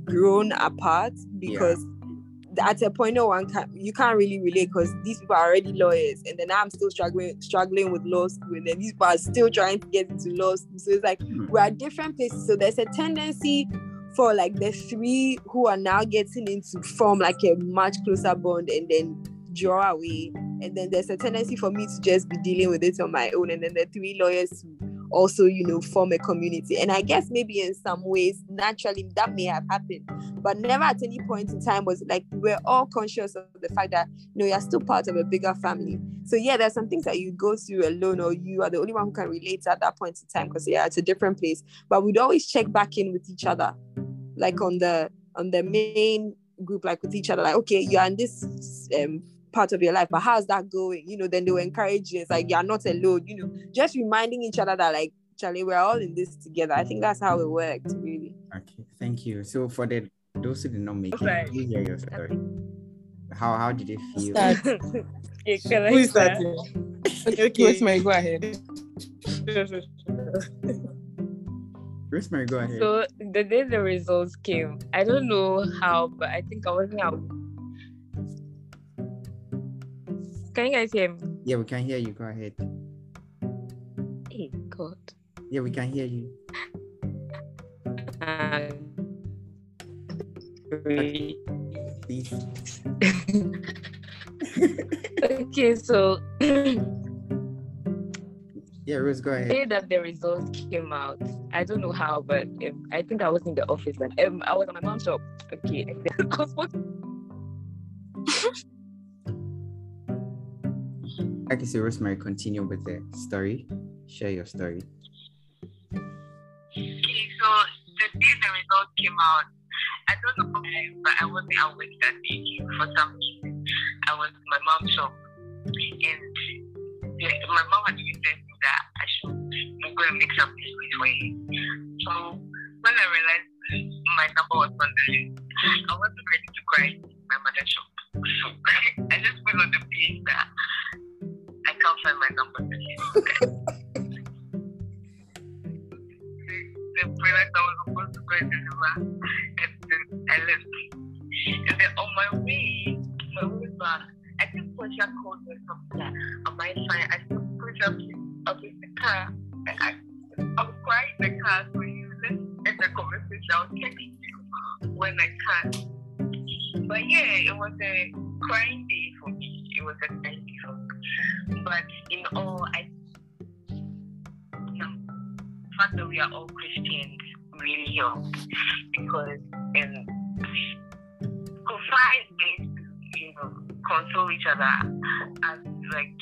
S2: grown apart because at a point no one can you can't really relate because these people are already lawyers and then i'm still struggling struggling with law school and then these people are still trying to get into law school. So it's like
S1: Hmm.
S2: we're at different places. So there's a tendency for like the three who are now getting into form like a much closer bond and then draw away. And then there's a tendency for me to just be dealing with it on my own. And then the three lawyers also you know form a community. And i guess maybe in some ways naturally that may have happened but never at any point in time was like we're all conscious of the fact that you know you're still part of a bigger family. So yeah there's some things that you go through alone or you are the only one who can relate at that point in time because yeah it's a different place. But we'd always check back in with each other like on the on the main group like with each other like okay you're in this um part of your life but how's that going you know then they will encourage you it's like you're not alone you know just reminding each other that like Charlie, we're all in this together. I think that's how it worked, really.
S1: Okay, thank you. So for the those who did not make
S5: Sorry.
S1: it, you hear your story. How how did it feel?
S3: Start.
S5: Okay, can I
S7: Who is that? Okay.
S6: Rosemary, go ahead.
S1: Rosemary, go ahead.
S5: So the day the results came, I don't know how, but I think I wasn't out. Can you guys hear me?
S1: yeah, we can hear you. Go ahead.
S5: Hey God.
S1: Yeah, we can hear you.
S5: Okay, so
S1: Yeah, Rose, go
S5: the
S1: ahead.
S5: day that the results came out, I don't know how, but um, I think I was in the office and um, I was on my mom's shop. Okay, then I
S1: so Rosemary, continue with the story. Share your story.
S9: Okay, so the day the results came out, I don't know why, but I wasn't awake that day for some reason. I was in my mom's shop, and my mom had me that I should go and make some biscuits for you. So when I realized my number was on the list, I wasn't ready to cry in my mother's shop. I just put on the page that I can't find my number on the list. the, the product I was supposed to go and deliver, and then I left. And then on oh, my way, my way back, I think Portia called me something that, am I fine? I said, Portia, please, I'm in the car. And I, I'm crying in the car, so you let's end the conversation. I'll text you when I can. But yeah, it was a crying day for me. It was a for me. But in all, I the fact that we are all Christians really helps because um, ways you know console each other as like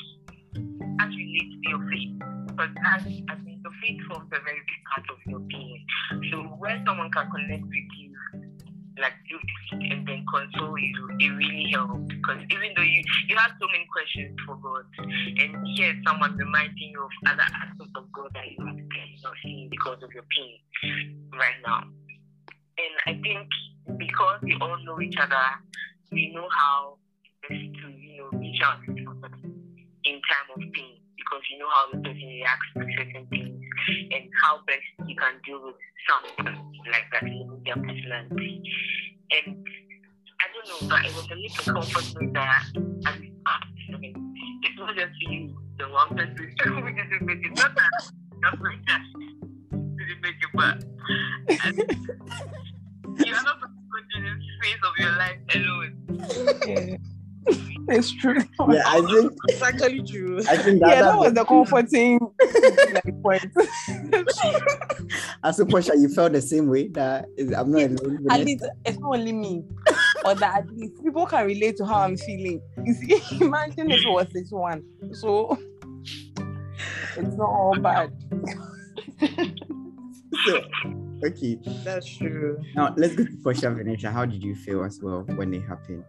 S9: as relate to your faith because as I mean your faith forms a very big part of your being. So when someone can connect with you like this and then console you, it really helps. Because even though you you have so many questions for God and here someone reminding you of other aspects of God that you are not seeing because of your pain right now. And I think because we all know each other, we know how best to, you know, reach out in time of pain. Because you know how the person reacts to certain things and how best you can deal with something like that in their personality. And I don't know, but it was a little comforting that I it's not just you, the one person who didn't make it. Not that not like that didn't make it, but you are not going to the phase of your life alone.
S6: It's true.
S1: Yeah, I think
S7: It's actually true.
S1: I think that,
S6: yeah, that
S1: that
S6: was the comforting like, point.
S1: I suppose Portia, you felt the same way that I'm not alone.
S6: at least it's not only me, or that at least people can relate to how I'm feeling. You see, imagine if it was this one. So it's not all bad.
S1: So, okay,
S7: That's true.
S1: now let's go to Portia Venetia. How did you feel as well when it happened?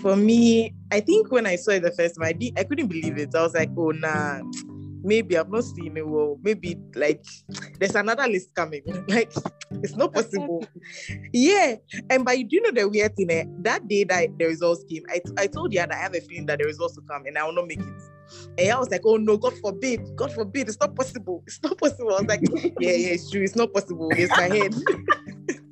S7: For me, I think when I saw it the first time, I, did, I couldn't believe it. I was like, oh, nah, maybe I've not seen it. Well, maybe like there's another list coming. Like, it's not possible. yeah. And but you do know the weird thing, eh? that day that the results came, I, I told you that I have a feeling that the results will come and I will not make it. And I was like, oh no, God forbid, God forbid, it's not possible. It's not possible. I was like, yeah, yeah, it's true, it's not possible. It's my head.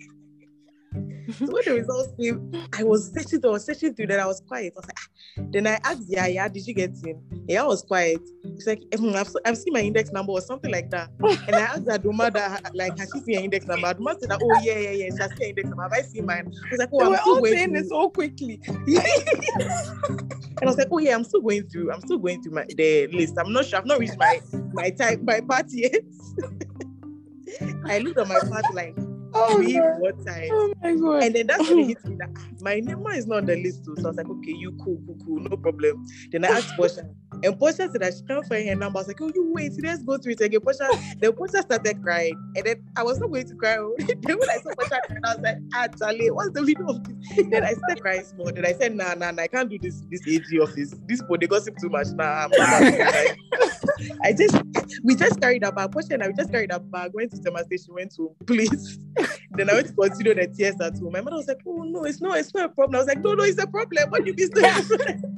S7: so when the results came, I was searching, I was searching through that. I was quiet. I was like, ah. then I asked Yaya, did you get in? Yeah, I was quiet. She's like, "Hmm, I've, I've seen my index number or something like that. And I asked Aduma that, like, has she seen her index number? Aduma said that, oh, yeah, yeah, yeah, she has seen her index number. Have I seen mine? I was like, oh,
S6: They
S7: I'm
S6: were
S7: still
S6: all saying
S7: through.
S6: it so quickly.
S7: and I was like, oh yeah, I'm still going through. I'm still going through my the list. I'm not sure. I've not reached my my type my part yet. I looked at my part like
S6: Oh,
S7: three,
S6: God.
S7: four times.
S6: oh my god.
S7: And then that's when it hit me that ah, my number is not on the list too. So I was like, okay, you cool, cool, cool, no problem. Then I asked Portia, and Portia said that she can't find her number. I was like, oh, you wait, let's go through it again. Portia, then Portia started crying, and then I was not going to cry. then when I saw Portia crying, I was like, ah, Charlie, what's the video of this? Then I started crying small. Then I said, nah, nah, nah, I can't do this this AG office. This boy, they gossip too much. Nah, I'm not doing it. I just we just carried our bag. Portia and I we just carried our bag, went to Tema Station, went to police. then I went to consider the tears at home. My mother was like, Oh no, it's not, it's not a problem. I was like, No, no, it's a problem. What do you mean?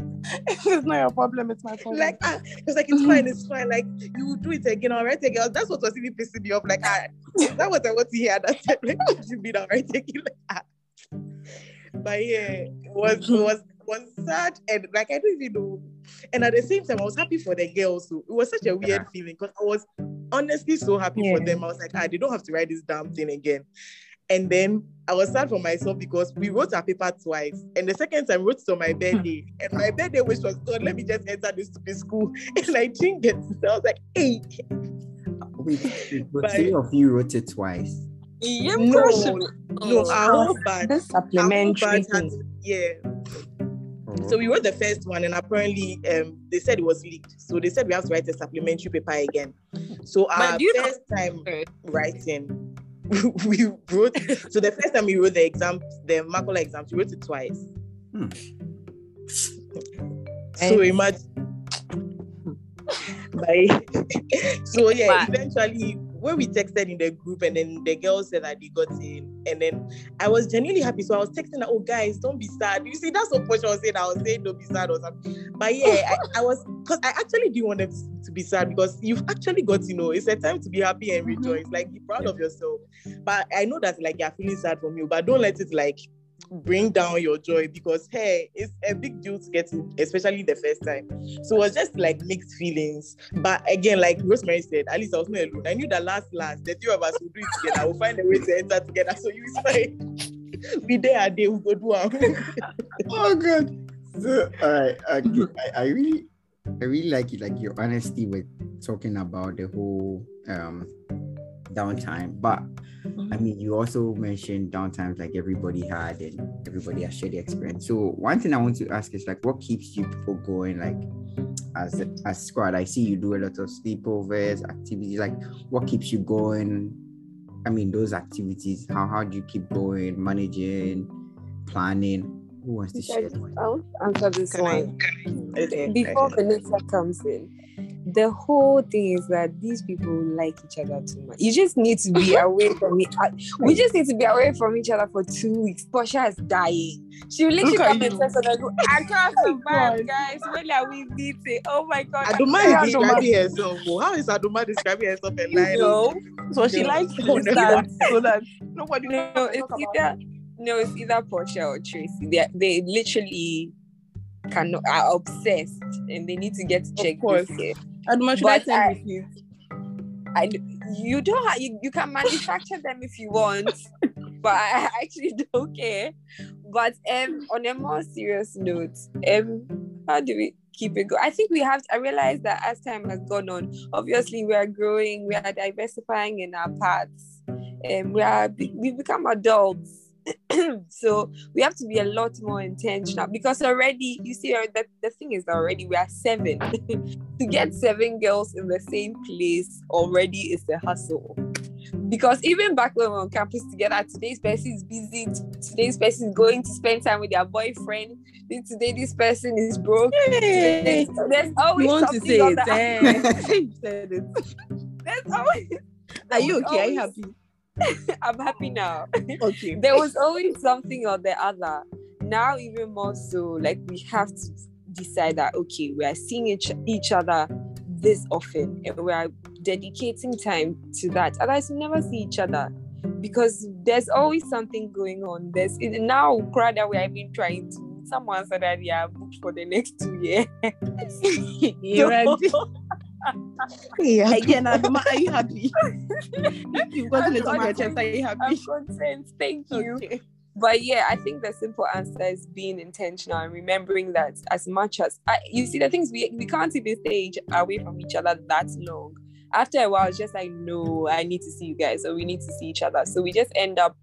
S6: It's not your problem, it's my problem.
S7: like ah, it was like it's fine, it's fine. Like you will do it again, all right again. That's what was even pissing me off. Like ah, that was I want to hear at that time. Like, what do you mean all right again? Like, ah. But yeah, it was it was was sad and like I don't even know. And at the same time, I was happy for the girls too. It was such a weird feeling because I was honestly so happy for them. I was like, ah, they don't have to write this damn thing again. And then I was sad for myself because we wrote our paper twice. And the second time, I wrote it on my birthday. And my birthday wish was, God, let me just enter this stupid school. And I didn't get it. So I was like, hey,
S1: Wait, but
S7: But-
S1: three of you wrote it twice.
S8: Yeah,
S7: no,
S8: person.
S7: no,
S8: Oh.
S7: our whole batch.
S6: this
S7: our whole
S6: supplementary
S7: had- yeah.
S1: Oh.
S7: So we wrote the first one, and apparently, um, they said it was leaked. So they said we have to write a supplementary paper again. So our
S8: do you know-
S7: first time writing, we wrote. So the first time we wrote the exam, the Makola exams, we wrote it twice.
S1: Hmm.
S7: So imagine. Bye. so yeah,
S8: But-
S7: eventually when we texted in the group and then the girls said that they got in and then I was genuinely happy. So I was texting that, oh guys, don't be sad. You see, that's what Portia was saying. I was saying don't be sad or something. But yeah, I, I was because I actually didn't want them to, be sad because you've actually got to know it's a time to be happy and mm-hmm. rejoice. Like be proud of yourself. But I know that like you're feeling sad from you, but don't let it like bring down your joy because hey, it's a big deal to get in, especially the first time. So it was just like mixed feelings. But again, like Rosemary said, at least I was not alone. I knew that last last, the three of us would do it together. We'll find a way to enter together. So you fine. we there a day, we go do our
S1: oh god. So all right, okay. I, I really I really like it, like your honesty with talking about the whole um downtime. Mm-hmm. But I mm-hmm. mean you also mentioned downtimes like everybody had and everybody has shared the experience. So one thing I want to ask is like what keeps you people going like as as squad? I see you do a lot of sleepovers, activities, like what keeps you going? I mean those activities, how how do you keep going, managing, planning? Who wants to share?
S2: I'll answer this
S7: Can
S2: one.
S7: Okay,
S2: Before. Vanessa comes in, the whole thing is that these people like each other too much. You just need to be away from it. Uh, we just need to be away from each other for two weeks. Portia is dying. She will literally
S7: Look
S2: come and
S7: you.
S2: test and go, I can't oh survive, guys. When are we meeting? Oh my god.
S7: Aduma
S2: I
S7: is
S2: can't
S7: describing herself. oh. How is Aduma describing herself a liar?
S2: No,
S7: So she
S2: No.
S7: likes
S2: No.
S7: everyone so that nobody
S2: no,
S7: knows
S2: it's either no, it's either Portia or Tracy. They they literally cannot are obsessed and they need to get checked.
S7: Of course.
S2: this year.
S7: Aduma, should I
S2: But
S7: send
S2: I-
S7: receipts?
S2: I you don't have you, you can manufacture them if you want, but I actually don't care. But um on a more serious note, um how do we keep it going? I think we have I realize that as time has gone on, obviously we are growing, we are diversifying in our paths, and we are we become adults. so we have to be a lot more intentional because already you see uh, that the thing is already we are seven to get seven girls in the same place already is a hustle. Because even back when we were on campus together, today's person is busy, today's person is going to spend time with their boyfriend, then today this person is broke.
S7: Hey,
S2: there's always
S7: you want to
S2: something
S7: say it? eh? You said it.
S2: There's always,
S7: Are you okay? Are you happy?
S2: I'm happy oh, now.
S7: Okay.
S2: there was always something or the other. Now, even more so, like we have to decide that okay, we are seeing each, each other this often and we are dedicating time to that. Otherwise, we never see each other because there's always something going on. There's now, crowd that we have been trying to. Someone said that they are booked for the next two years.
S7: Ready.
S3: Yeah.
S7: Again, are you happy? You've gotten it on your chest. Are you happy?
S2: I'm content. Thank you.
S7: Okay.
S2: But yeah, I think the simple answer is being intentional and remembering that as much as I, you see, the things we we can't even stay away from each other that long. After a while, it's just like, no, I need to see you guys, or we need to see each other. So we just end up,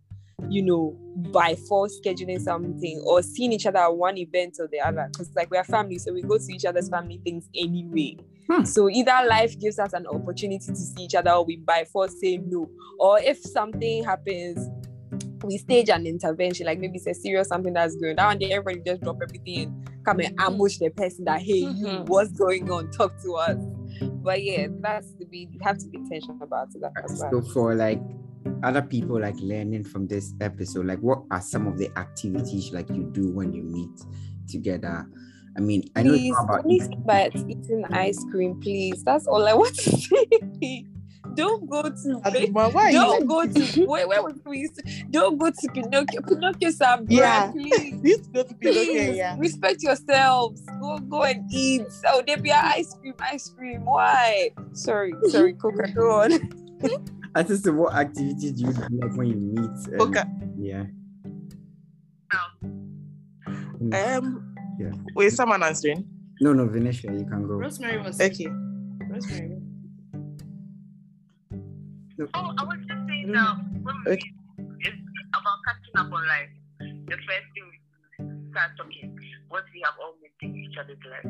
S2: you know, by force scheduling something or seeing each other at one event or the other. Because like we're family, so we go to each other's family things anyway.
S1: Hmm.
S2: So either life gives us an opportunity to see each other, or we by force say no. Or if something happens, we stage an intervention, like maybe it's a serious something that's going on. Then everybody just drop everything and come and ambush the person that, hey, you,
S7: Mhm.
S2: what's going on? Talk to us. But yeah, that's to be you have to be intentional about it. That's
S1: So
S2: why.
S1: for like other people like learning from this episode, like what are some of the activities like you do when you meet together? I mean, I know it's
S2: Please,
S1: not about
S2: only stop at eating ice cream, please. That's all I want to say. Don't go to
S7: Aduma, why
S2: don't go to wait, where was we? used to- Don't go to Pinocchio. Pinocchio some
S7: Yeah.
S2: please.
S7: This is going to be
S2: Please
S7: okay, yeah.
S2: respect yourselves. Go go and eat. Oh, there be ice cream, ice cream. Why? Sorry, sorry, Coca. Go on.
S1: I just what activities do you do like when you meet? and-
S7: Okay.
S1: Yeah.
S7: Um.
S1: Yeah.
S7: Wait, someone answering?
S1: No, no, Venetia, you can go.
S4: Rosemary was
S7: Okay.
S4: Rosemary.
S9: Oh, I was just saying
S7: Mm.
S9: that when we
S7: Okay.
S9: it's about catching up on life. The first thing we start talking, what we have all missed in each other's life.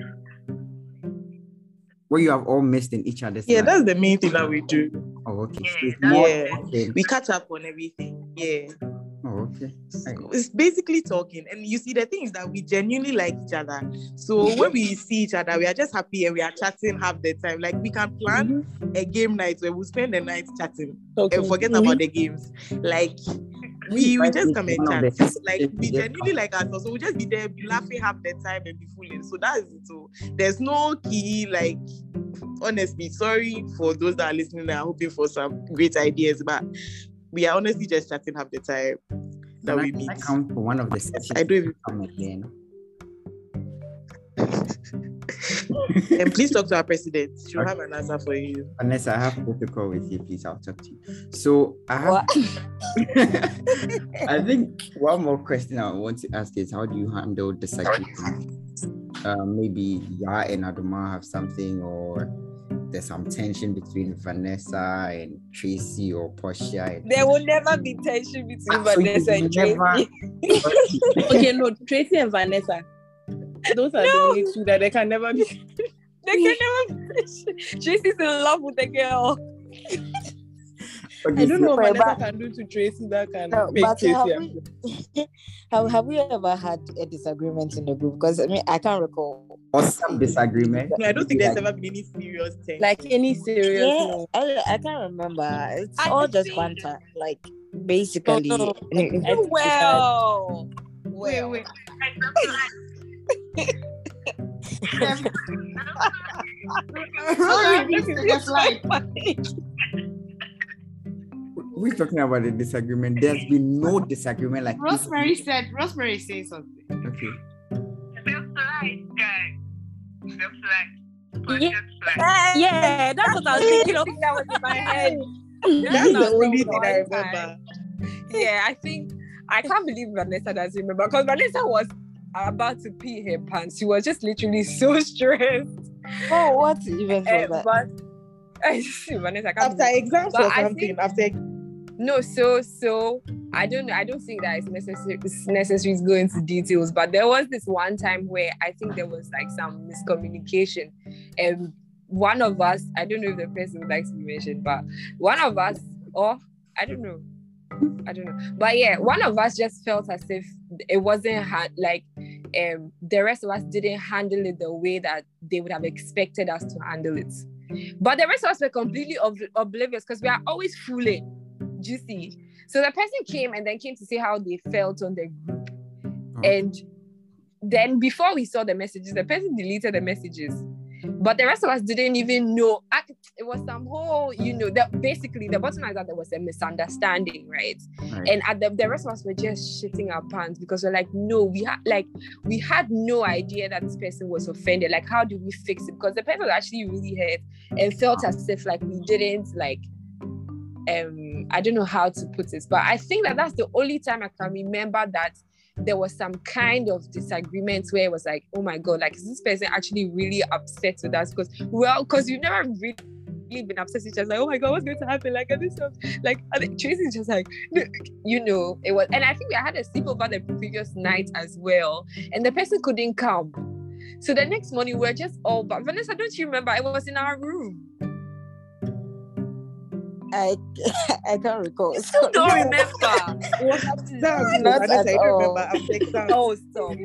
S1: What you have all missed in each other's life.
S7: Yeah,
S1: life.
S7: that's the main thing that we do.
S1: Oh, okay. So
S9: Yeah,
S1: it's more
S7: Yeah.
S1: talking.
S7: We catch up on everything. Yeah.
S1: Oh, okay.
S7: So it's basically talking. And you see, the thing is that we genuinely like each other. So when we see each other, we are just happy and we are chatting half the time. Like we can plan mm-hmm. a game night where we spend the night chatting
S6: Okay.
S7: and forget about the games. Like we, we just come and chat. Like we genuinely like ourselves. So we just be there, be laughing half the time and be fooling. So that is it. So there's no key, like honestly, sorry for those that are listening and are hoping for some great ideas, but we are honestly just chatting half the time that
S1: Can
S7: we
S1: can
S7: meet.
S1: I count for one of the sessions
S7: I do.
S1: to come again.
S7: and please talk to our president. She'll
S1: Okay.
S7: have an answer for you.
S1: Vanessa, I have a protocol with you, please. I'll talk to you. So I have I think one more question I want to ask is how do you handle the situation? Uh, maybe Ya and Aduma have something, or there's some tension between Vanessa and Tracy or Portia. And...
S2: There will never be tension between
S1: Ah, so
S2: Vanessa and
S1: never-
S2: Tracy.
S6: okay, no, Tracy and Vanessa. Those are the only two that they can never be.
S2: They can never be tension. Tracy's in love with the girl.
S1: Okay,
S7: I don't know what Vanessa
S3: But-
S7: can do to Tracy that can
S3: No,
S7: make
S3: but
S7: Tracy
S3: have
S7: happy.
S3: we, have, have we ever had a disagreement in the group? Because I mean, I can't recall.
S1: or some disagreement.
S7: No, I don't think there's ever been any serious thing.
S2: Like any serious
S3: Yeah,
S2: no.
S3: I, I can't remember. It's
S8: I
S3: all just
S8: think-
S3: banter. Like basically,
S2: no.
S3: any- any-
S8: Well,
S4: Wait,
S8: well.
S4: wait. Sorry, this like
S1: We're talking about a disagreement. There's been no disagreement. Like if-
S4: Rosemary said. Rosemary said something.
S1: Okay.
S9: Feels like, guys. Feels like.
S8: Yeah.
S9: just like.
S8: Yeah, that's what I was thinking of. That was in my head.
S7: That's the only thing I
S8: one time.
S7: remember.
S2: Yeah, I think I can't believe Vanessa doesn't remember because Vanessa was about to pee her pants. She was just literally so stressed.
S3: oh, what event
S2: Eh,
S3: was that?
S2: but I Vanessa, I
S7: After exams or something,
S2: think-
S7: after
S2: No, so so I don't I don't think that it's necessary it's necessary to go into details, but there was this one time where I think there was like some miscommunication. And one of us, I don't know if the person would like to be mentioned, but one of us, or I don't know. I don't know. But yeah, one of us just felt as if it wasn't ha- like um the rest of us didn't handle it the way that they would have expected us to handle it. But the rest of us were completely ob- oblivious because we are always fooling. Do you see? So the person came and then came to see how they felt on the group. And then before we saw the messages, the person deleted the messages. But the rest of us didn't even know. It was some whole, you know, that basically the bottom line is that there was a misunderstanding, right?
S1: Right.
S2: And at the, the rest of us were just shitting our pants because we're like, no, we had like we had no idea that this person was offended. Like, how do we fix it? Because the person was actually really hurt and felt as if like we didn't like um I don't know how to put this, but I think that that's the only time I can remember that there was some kind of disagreement where it was like, oh my god, like is this person actually really upset with us? Because well, because you've never really been upset with other, like, oh my god, what's going to happen? Like, and this stuff, like, and then Tracy's just like, you know, it was, and I think we had a sleepover the previous night as well, and the person couldn't come. So the next morning, we are just all but Vanessa, don't you remember? It was in our room.
S3: I I can't recall.
S8: Still don't remember.
S7: it was.
S3: Not at
S7: I
S3: all.
S7: remember.
S2: Oh, stop.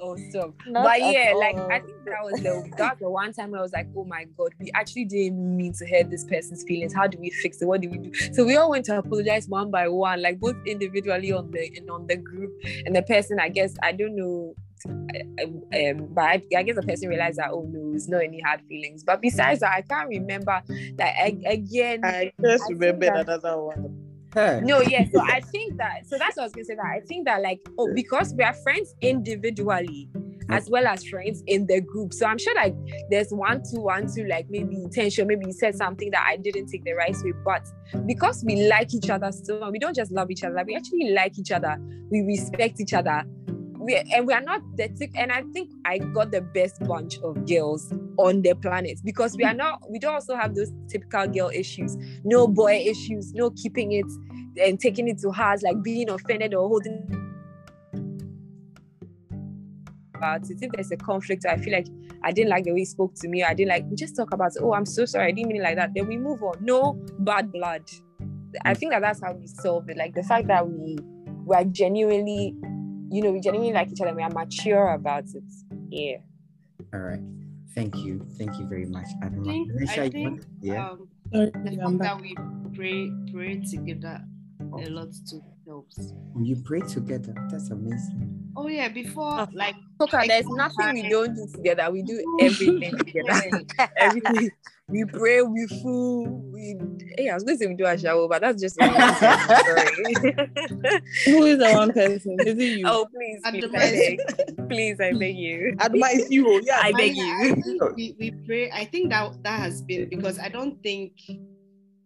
S2: Oh, stop.
S3: Not
S2: but
S3: at
S2: yeah, like. I think that was the that was the one time where I was like, oh my god, we actually didn't mean to hurt this person's feelings. How do we fix it? What do we do? So we all went to apologize one by one, like both individually on the and on the group. And the person, I guess, I don't know. Um, but I, I guess the person realized that oh no, it's not any hard feelings. But besides that, I can't remember that I, again.
S7: I just
S2: I think
S7: remembered
S2: that-
S7: another one.
S1: Hey.
S2: No, yeah. So I think that so that's what I was gonna say. That I think that like oh, because we are friends individually as well as friends in the group. So I'm sure like there's one, two, one, two, like maybe intention, maybe you said something that I didn't take the right way. But because we like each other so much, we don't just love each other, we actually like each other, we respect each other. We, and we are not the tick, and I think I got the best bunch of girls on the planet because we are not, we don't also have those typical girl issues, no boy issues, no keeping it and taking it to heart, like being offended or holding about it. If there's a conflict, I feel like I didn't like the way he spoke to me. I didn't like. Just talk about, oh, I'm so sorry. I didn't mean it like that. Then we move on. No bad blood. I think that that's how we solve it. Like the fact that we we are genuinely, you know, we genuinely like each other. We are mature about it. Yeah.
S1: All right. Thank you. Thank you very much, Adama.
S4: think- I think,
S1: yeah.
S4: Um, the fact that we pray pray together a lot too helps.
S1: you pray together. That's amazing.
S4: Oh yeah, before like
S2: okay, there's nothing we don't do together. We do everything together. everything. We pray, we fool, we hey, I was going to say we do a shower, but that's just sorry.
S7: Who is the one person? Is it you?
S2: oh please,
S4: At
S2: please,
S4: the
S2: I beg. please, I beg you.
S7: Adma is you. Oh, yeah.
S2: I beg
S4: yeah,
S2: you.
S4: I think we, we pray. I think that that has been because I don't think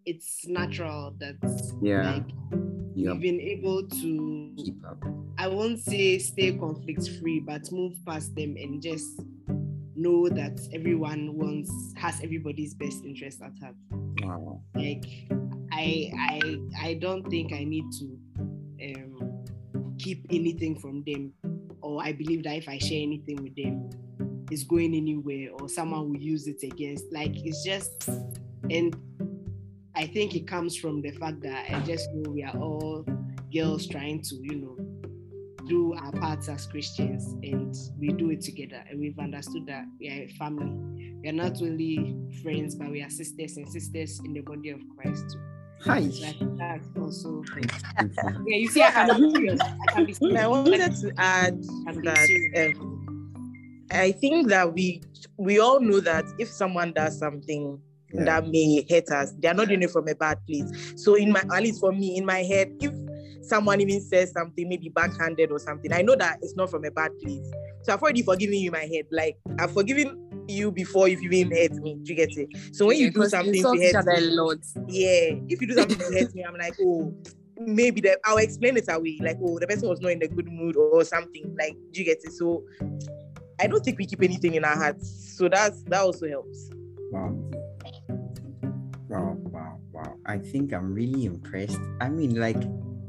S4: it's natural that
S1: Yeah.
S4: like
S1: Yeah.
S4: we've been able to
S1: Keep up.
S4: I won't say stay conflict free, but move past them and just know that everyone wants has everybody's best interest at heart.
S1: Wow.
S4: Like I I I don't think I need to um keep anything from them or I believe that if I share anything with them it's going anywhere or someone will use it against like it's just and I think it comes from the fact that I just know we are all girls trying to, you know, do our parts as Christians and we do it together. And we've understood that we are a family. We are not only friends, but we are sisters and sisters in the body of Christ too.
S1: Hi.
S4: So I think that's also yeah, you see, I can be serious. I can be serious.
S7: I wanted to add
S4: I can be
S7: that um, I think that we we all know that if someone does something
S1: Yeah.
S7: that may hurt us, they are not doing it from a bad place. So in my at least for me, in my head, if someone even says something maybe backhanded or something, I know that it's not from a bad place. So I've already forgiven you in my head. Like I've forgiven you before if you've even hurt me. Do you get it? So when you do something
S2: insult
S7: to hurt me,
S2: lot.
S7: yeah, if you do something to hurt me, I'm like, oh, maybe that I'll explain it away. Like, oh, the person was not in a good mood or something. Like, do you get it? So I don't think we keep anything in our hearts. So that's that also helps.
S1: Wow. Wow, wow, wow. I think I'm really impressed. I mean, like,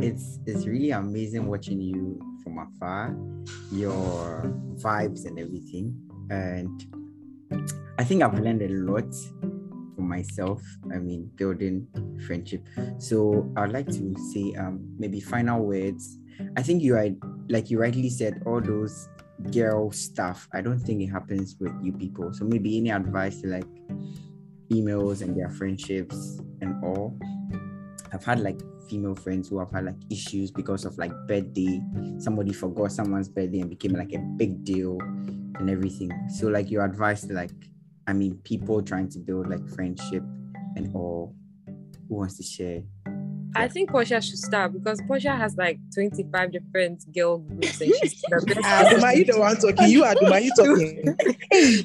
S1: it's it's really amazing watching you from afar, your vibes and everything. And I think I've learned a lot for myself. I mean, building friendship. So I'd like to say um maybe final words. I think you are like you rightly said, all those girl stuff. I don't think it happens with you people. So maybe any advice to like females and their friendships and all. I've had like female friends who have had like issues because of like birthday. Somebody forgot someone's birthday and became like a big deal and everything. So like your advice like, I mean, people trying to build like friendship and all. Who wants to share?
S2: I think Portia should start because Portia has like 25 different girl groups and she's the best.
S7: Ah, Aduma, you the one talking. You are Aduma, you talking.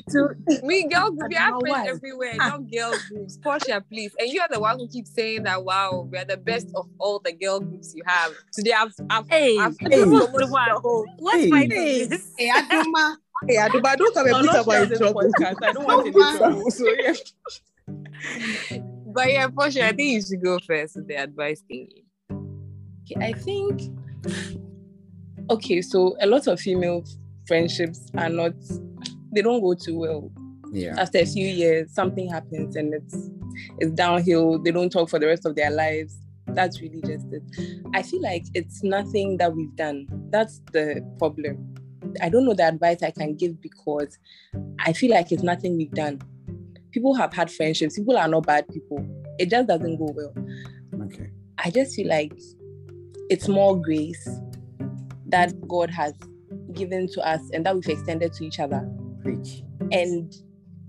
S2: to me, girl group, we have friends everywhere, ah. not girl groups. Portia, please. And you are the one who keeps saying that, wow, we are the best of all the girl groups you have. Today, I've, I've,
S8: Hey,
S2: I've
S1: Hey.
S8: Aduma, what's
S1: Hey.
S8: my name?
S4: Hey, Adoma,
S7: hey, Aduma, don't come and
S6: No,
S7: put
S6: not
S7: up my
S6: share
S7: trouble.
S6: I don't want any trouble. So yeah.
S2: But yeah, Portia, I think you should go first with the advice thingy.
S6: Okay, I think okay, so a lot of female friendships are not they don't go too well.
S1: Yeah.
S6: After a few years, something happens and it's it's downhill. They don't talk for the rest of their lives. That's really just it. I feel like it's nothing that we've done. That's the problem. I don't know the advice I can give because I feel like it's nothing we've done. People have had friendships. People are not bad people. It just doesn't go well.
S1: Okay.
S6: I just feel like it's more grace that God has given to us and that we've extended to each other.
S1: Preach.
S6: And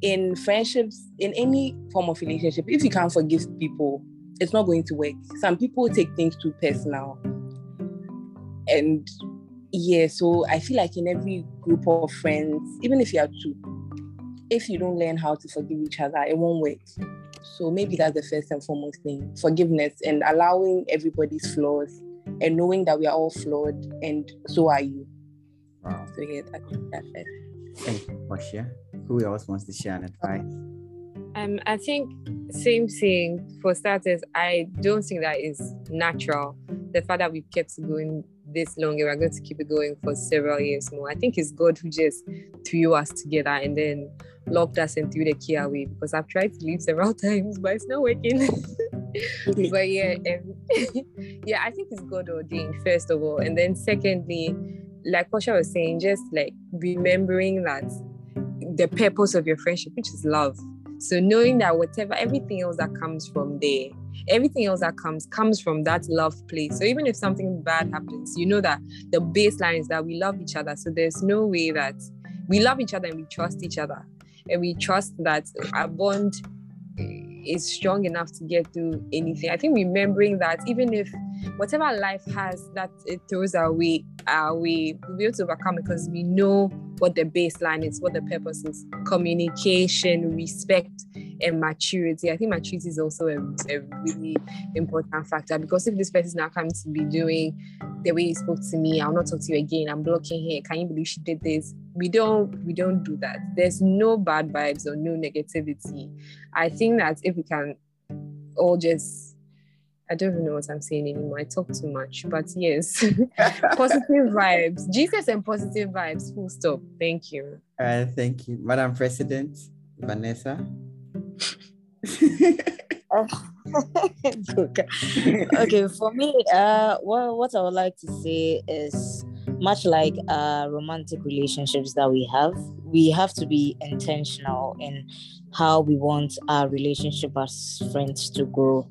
S6: in friendships, in any form of relationship, if you can't forgive people, it's not going to work. Some people take things too personal. And yeah, so I feel like in every group of friends, even if you are two, if you don't learn how to forgive each other, it won't work. So maybe that's the first and foremost thing forgiveness and allowing everybody's flaws and knowing that we are all flawed and so are you.
S1: Wow.
S6: So yeah, that, that's it.
S1: Thank you, Portia. Who else wants to share an advice?
S2: Um, I think same thing. For starters, I don't think that is natural. The fact that we've kept going this long and we're going to keep it going for several years more. I think it's God who just threw us together and then locked us and threw the key away because I've tried to leave several times, but it's not working. but yeah, um, yeah, I think it's God ordained, first of all. And then secondly, like Portia was saying, just like remembering that the purpose of your friendship, which is love. So knowing that whatever everything else that comes from there, everything else that comes comes from that love place. So even if something bad happens, you know that the baseline is that we love each other. So there's no way that we love each other and we trust each other. And we trust that our bond is strong enough to get through anything. I think remembering that even if whatever life has that it throws our way, uh, our way, we'll be able to overcome because we know what the baseline is, what the purpose is. Communication, respect, and maturity. I think maturity is also a, a really important factor because if this person is now coming to be doing the way he spoke to me, I'll not talk to you again. I'm blocking here. Can you believe she did this? We don't we don't do that. There's no bad vibes or no negativity. I think that if we can all just I don't even know what I'm saying anymore. I talk too much, but yes, positive vibes. Jesus and positive vibes. Full stop. Thank you.
S1: Uh, thank you, Madam President Vanessa.
S3: Okay, for me, uh, what what I would like to say is much like uh, romantic relationships that we have, we have to be intentional in how we want our relationship as friends to grow.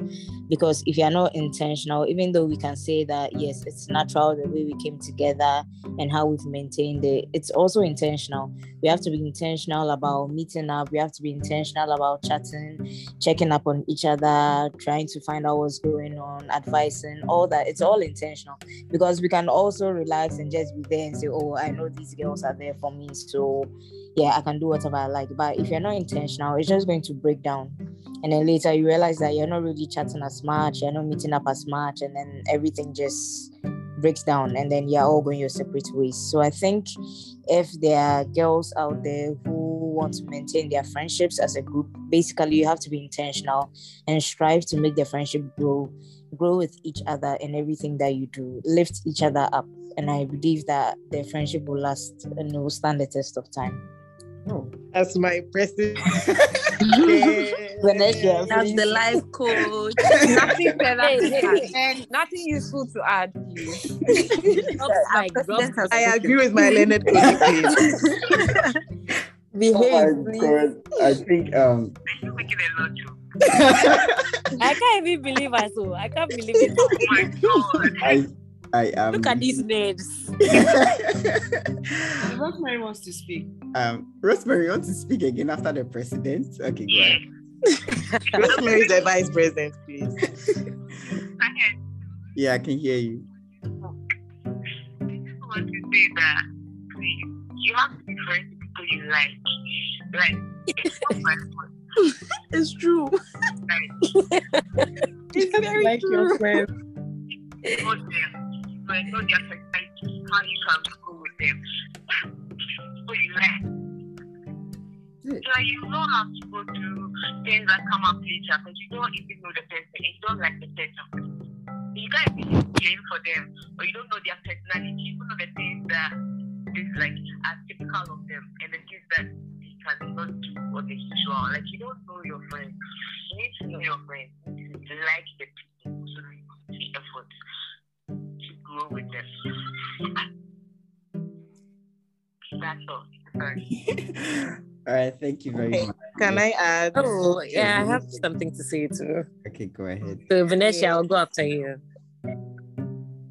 S3: Because if you're not intentional, even though we can say that, yes, it's natural the way we came together and how we've maintained it, it's also intentional. We have to be intentional about meeting up, we have to be intentional about chatting, checking up on each other, trying to find out what's going on, advising, all that. It's all intentional because we can also relax and just be there and say, oh, I know these girls are there for me. So, yeah, I can do whatever I like. But if you're not intentional, it's just going to break down. And then later you realize that you're not really chatting as much, you're not meeting up as much, and then everything just breaks down and then you're all going your separate ways. So I think if there are girls out there who want to maintain their friendships as a group, basically you have to be intentional and strive to make the friendship grow, grow with each other in everything that you do, lift each other up. And I believe that the friendship will last and will stand the test of time.
S1: Oh,
S7: As my president.
S3: Vanessa,
S8: That's the life coach.
S2: Nothing further to add. Nothing useful to add, please.
S8: oh my God.
S7: I agree with my learned colleague.
S3: behave,
S1: my. God. I think um
S9: You make it a.
S8: I can't even believe I so. I can't believe it.
S9: Oh my god.
S1: I I am
S8: Look at these names.
S4: Rosemary wants to speak.
S1: um Rosemary, you want to speak again after the president? Okay, go ahead.
S7: Rosemary is the vice president, please.
S9: I had
S1: Yeah, I can hear you.
S9: just want to say that please, you have to be friends with people you like. Like, it's not my fault.
S6: It's true.
S9: Like,
S6: It's very
S7: like
S6: true.
S7: your friend.
S9: Know them, you know their personality, how you can go with them. So you like.
S1: Good.
S9: So you don't have to go through things that come up later because you don't even know the person you don't like the person. You can't even blame for them or you don't know their personality. You know the things that is like are typical of them and the things that they cannot do or the usual. Like you don't know your friends. You need to know your friends. You need to like the people so you take effort to grow with them. That's all. Sorry.
S1: All right, thank you very
S7: Okay.
S1: much.
S7: Can I add?
S8: Oh, yeah, I have something to say too.
S1: Okay, go ahead.
S8: So, Vanessa, I'll go after you.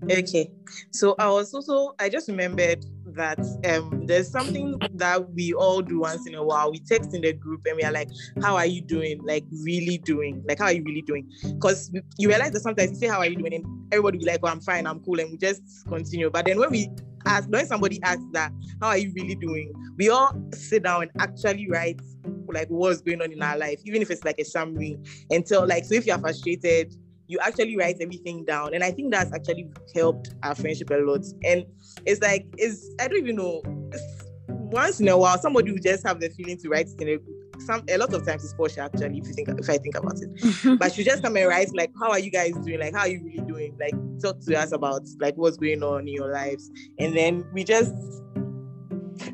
S7: Okay. So I was also I just remembered that um there's something that we all do once in a while. We text in the group and we are like, How are you doing? Like really doing? Like how are you really doing? Because you realize that sometimes you say how are you doing and everybody will be like, Oh, I'm fine, I'm cool, and we just continue. But then when we ask when somebody asks that, how are you really doing? We all sit down and actually write like what's going on in our life, even if it's like a summary, until like so if you're frustrated, you actually write everything down. And I think that's actually helped our friendship a lot. And it's like, it's, I don't even know, once in a while, somebody will just have the feeling to write it in a group. Some, a lot of times it's Portia actually, if you think, if I think about it. but she just come and write like, how are you guys doing? Like, how are you really doing? Like, talk to us about like what's going on in your lives. And then we just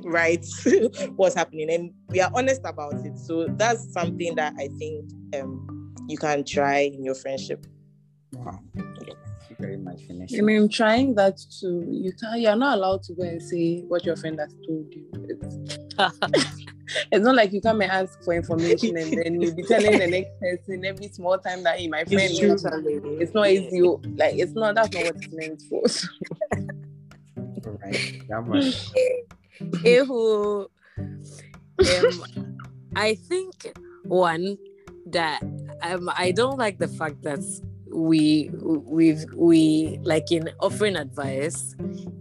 S7: write what's happening and we are honest about it. So that's something that I think um you can try in your friendship.
S1: Wow. Very much, Vanessa.
S6: I mean, trying that too. You can you're not allowed to go and say what your friend has told you. It's, it's not like you come and ask for information and then you'll be telling the next person every small time that hey, my friend
S7: true.
S6: knows." it's not easy. Like it's not that's not what it's meant for. So,
S1: All right. That was
S8: Ehu. Um, I think one that um, I don't like the fact that we we've we like in offering advice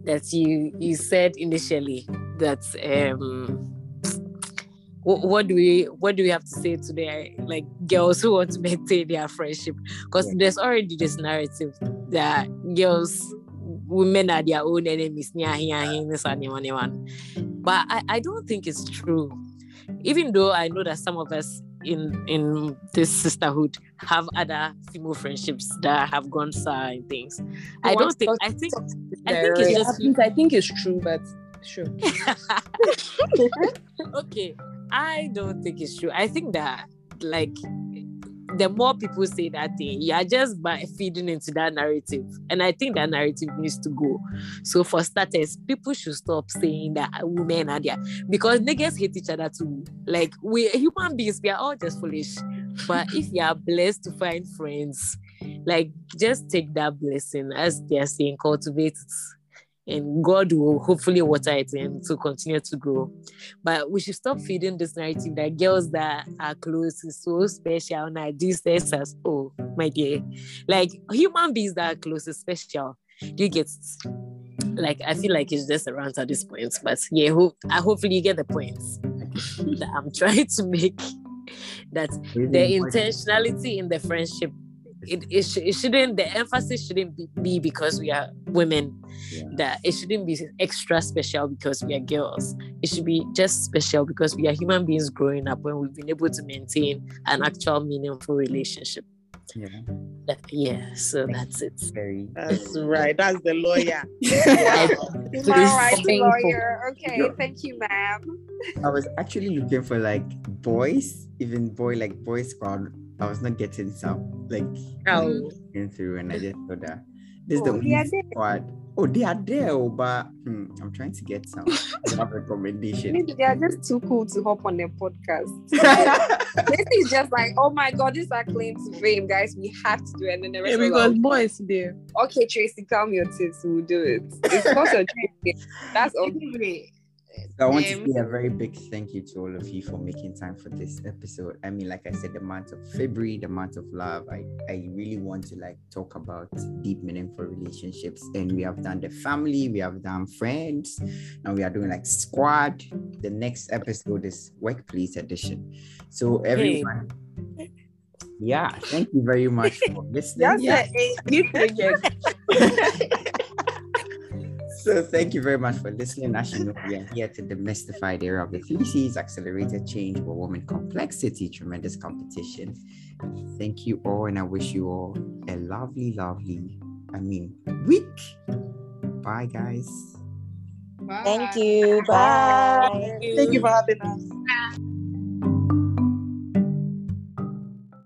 S8: that you you said initially that um wh- what do we what do we have to say to their like girls who want to maintain their friendship? Because
S1: Yeah.
S8: there's already this narrative that girls women are their own enemies. Nyahi, nyahi, this and that, that but I, I don't think it's true. Even though i know that some of us in in this sisterhood have other female friendships that have gone sour and things. I don't think i think I think it's just
S6: I think, I think it's true, but sure.
S8: okay i don't think it's true. I think that like the more people say that thing, you are just by feeding into that narrative. And I think that narrative needs to go. So for starters, people should stop saying that women are there because niggas hate each other too. Like we human beings, we are all just foolish. But if you are blessed to find friends, like just take that blessing as they are saying, cultivate it and God will mm. hopefully water it and to continue to grow. But we should stop mm. feeding this narrative that girls that are close is so special. Now this is as oh my dear, like human beings that are close is special. Do you get like I feel like it's just around at this point, but yeah, hope I hopefully you get the points that I'm trying to make. That the intentionality in the friendship it, it, sh- it shouldn't the emphasis shouldn't be, be because we are women yeah. that it shouldn't be extra special because we are girls it should be just special because we are human beings growing up when we've been able to maintain an actual meaningful relationship
S1: yeah
S8: yeah so that's it
S1: very
S7: That's right. That's the lawyer.
S2: Human rights lawyer. Okay,
S1: Yo.
S2: thank you, ma'am.
S1: I was actually looking for like boys, even boy like boy squad. I was not getting some like
S8: Oh.
S1: going through, and I just thought that this is the
S2: Oh,
S1: only
S2: they
S1: squad. Oh, they are there, oh, but hmm, I'm trying to get some have recommendation.
S2: Maybe they are just too cool to hop on their podcast. this is just like, oh my god, this is our claim to fame, guys. We have to do it. And then the rest
S7: Yeah, because
S2: us,
S7: boys there.
S2: okay, Tracy, calm your tits. We'll do it. It's not a dream. That's all.
S1: I want to say a very big thank you to all of you for making time for this episode. I mean, like I said, the month of February, the month of love. I, I really want to like talk about deep, meaningful relationships. And we have done the family, we have done friends, and we are doing like squad. The next episode is workplace edition. So everyone, yeah, thank you very much for listening.
S2: That's it.
S1: So thank you very much for listening. As you know, we are here to demystify the era of the three C's, accelerated change for woman complexity, tremendous competition. Thank you all, and I wish you all a lovely, lovely, I mean, week. Bye, guys.
S3: Thank you. Bye.
S7: Thank you for having us.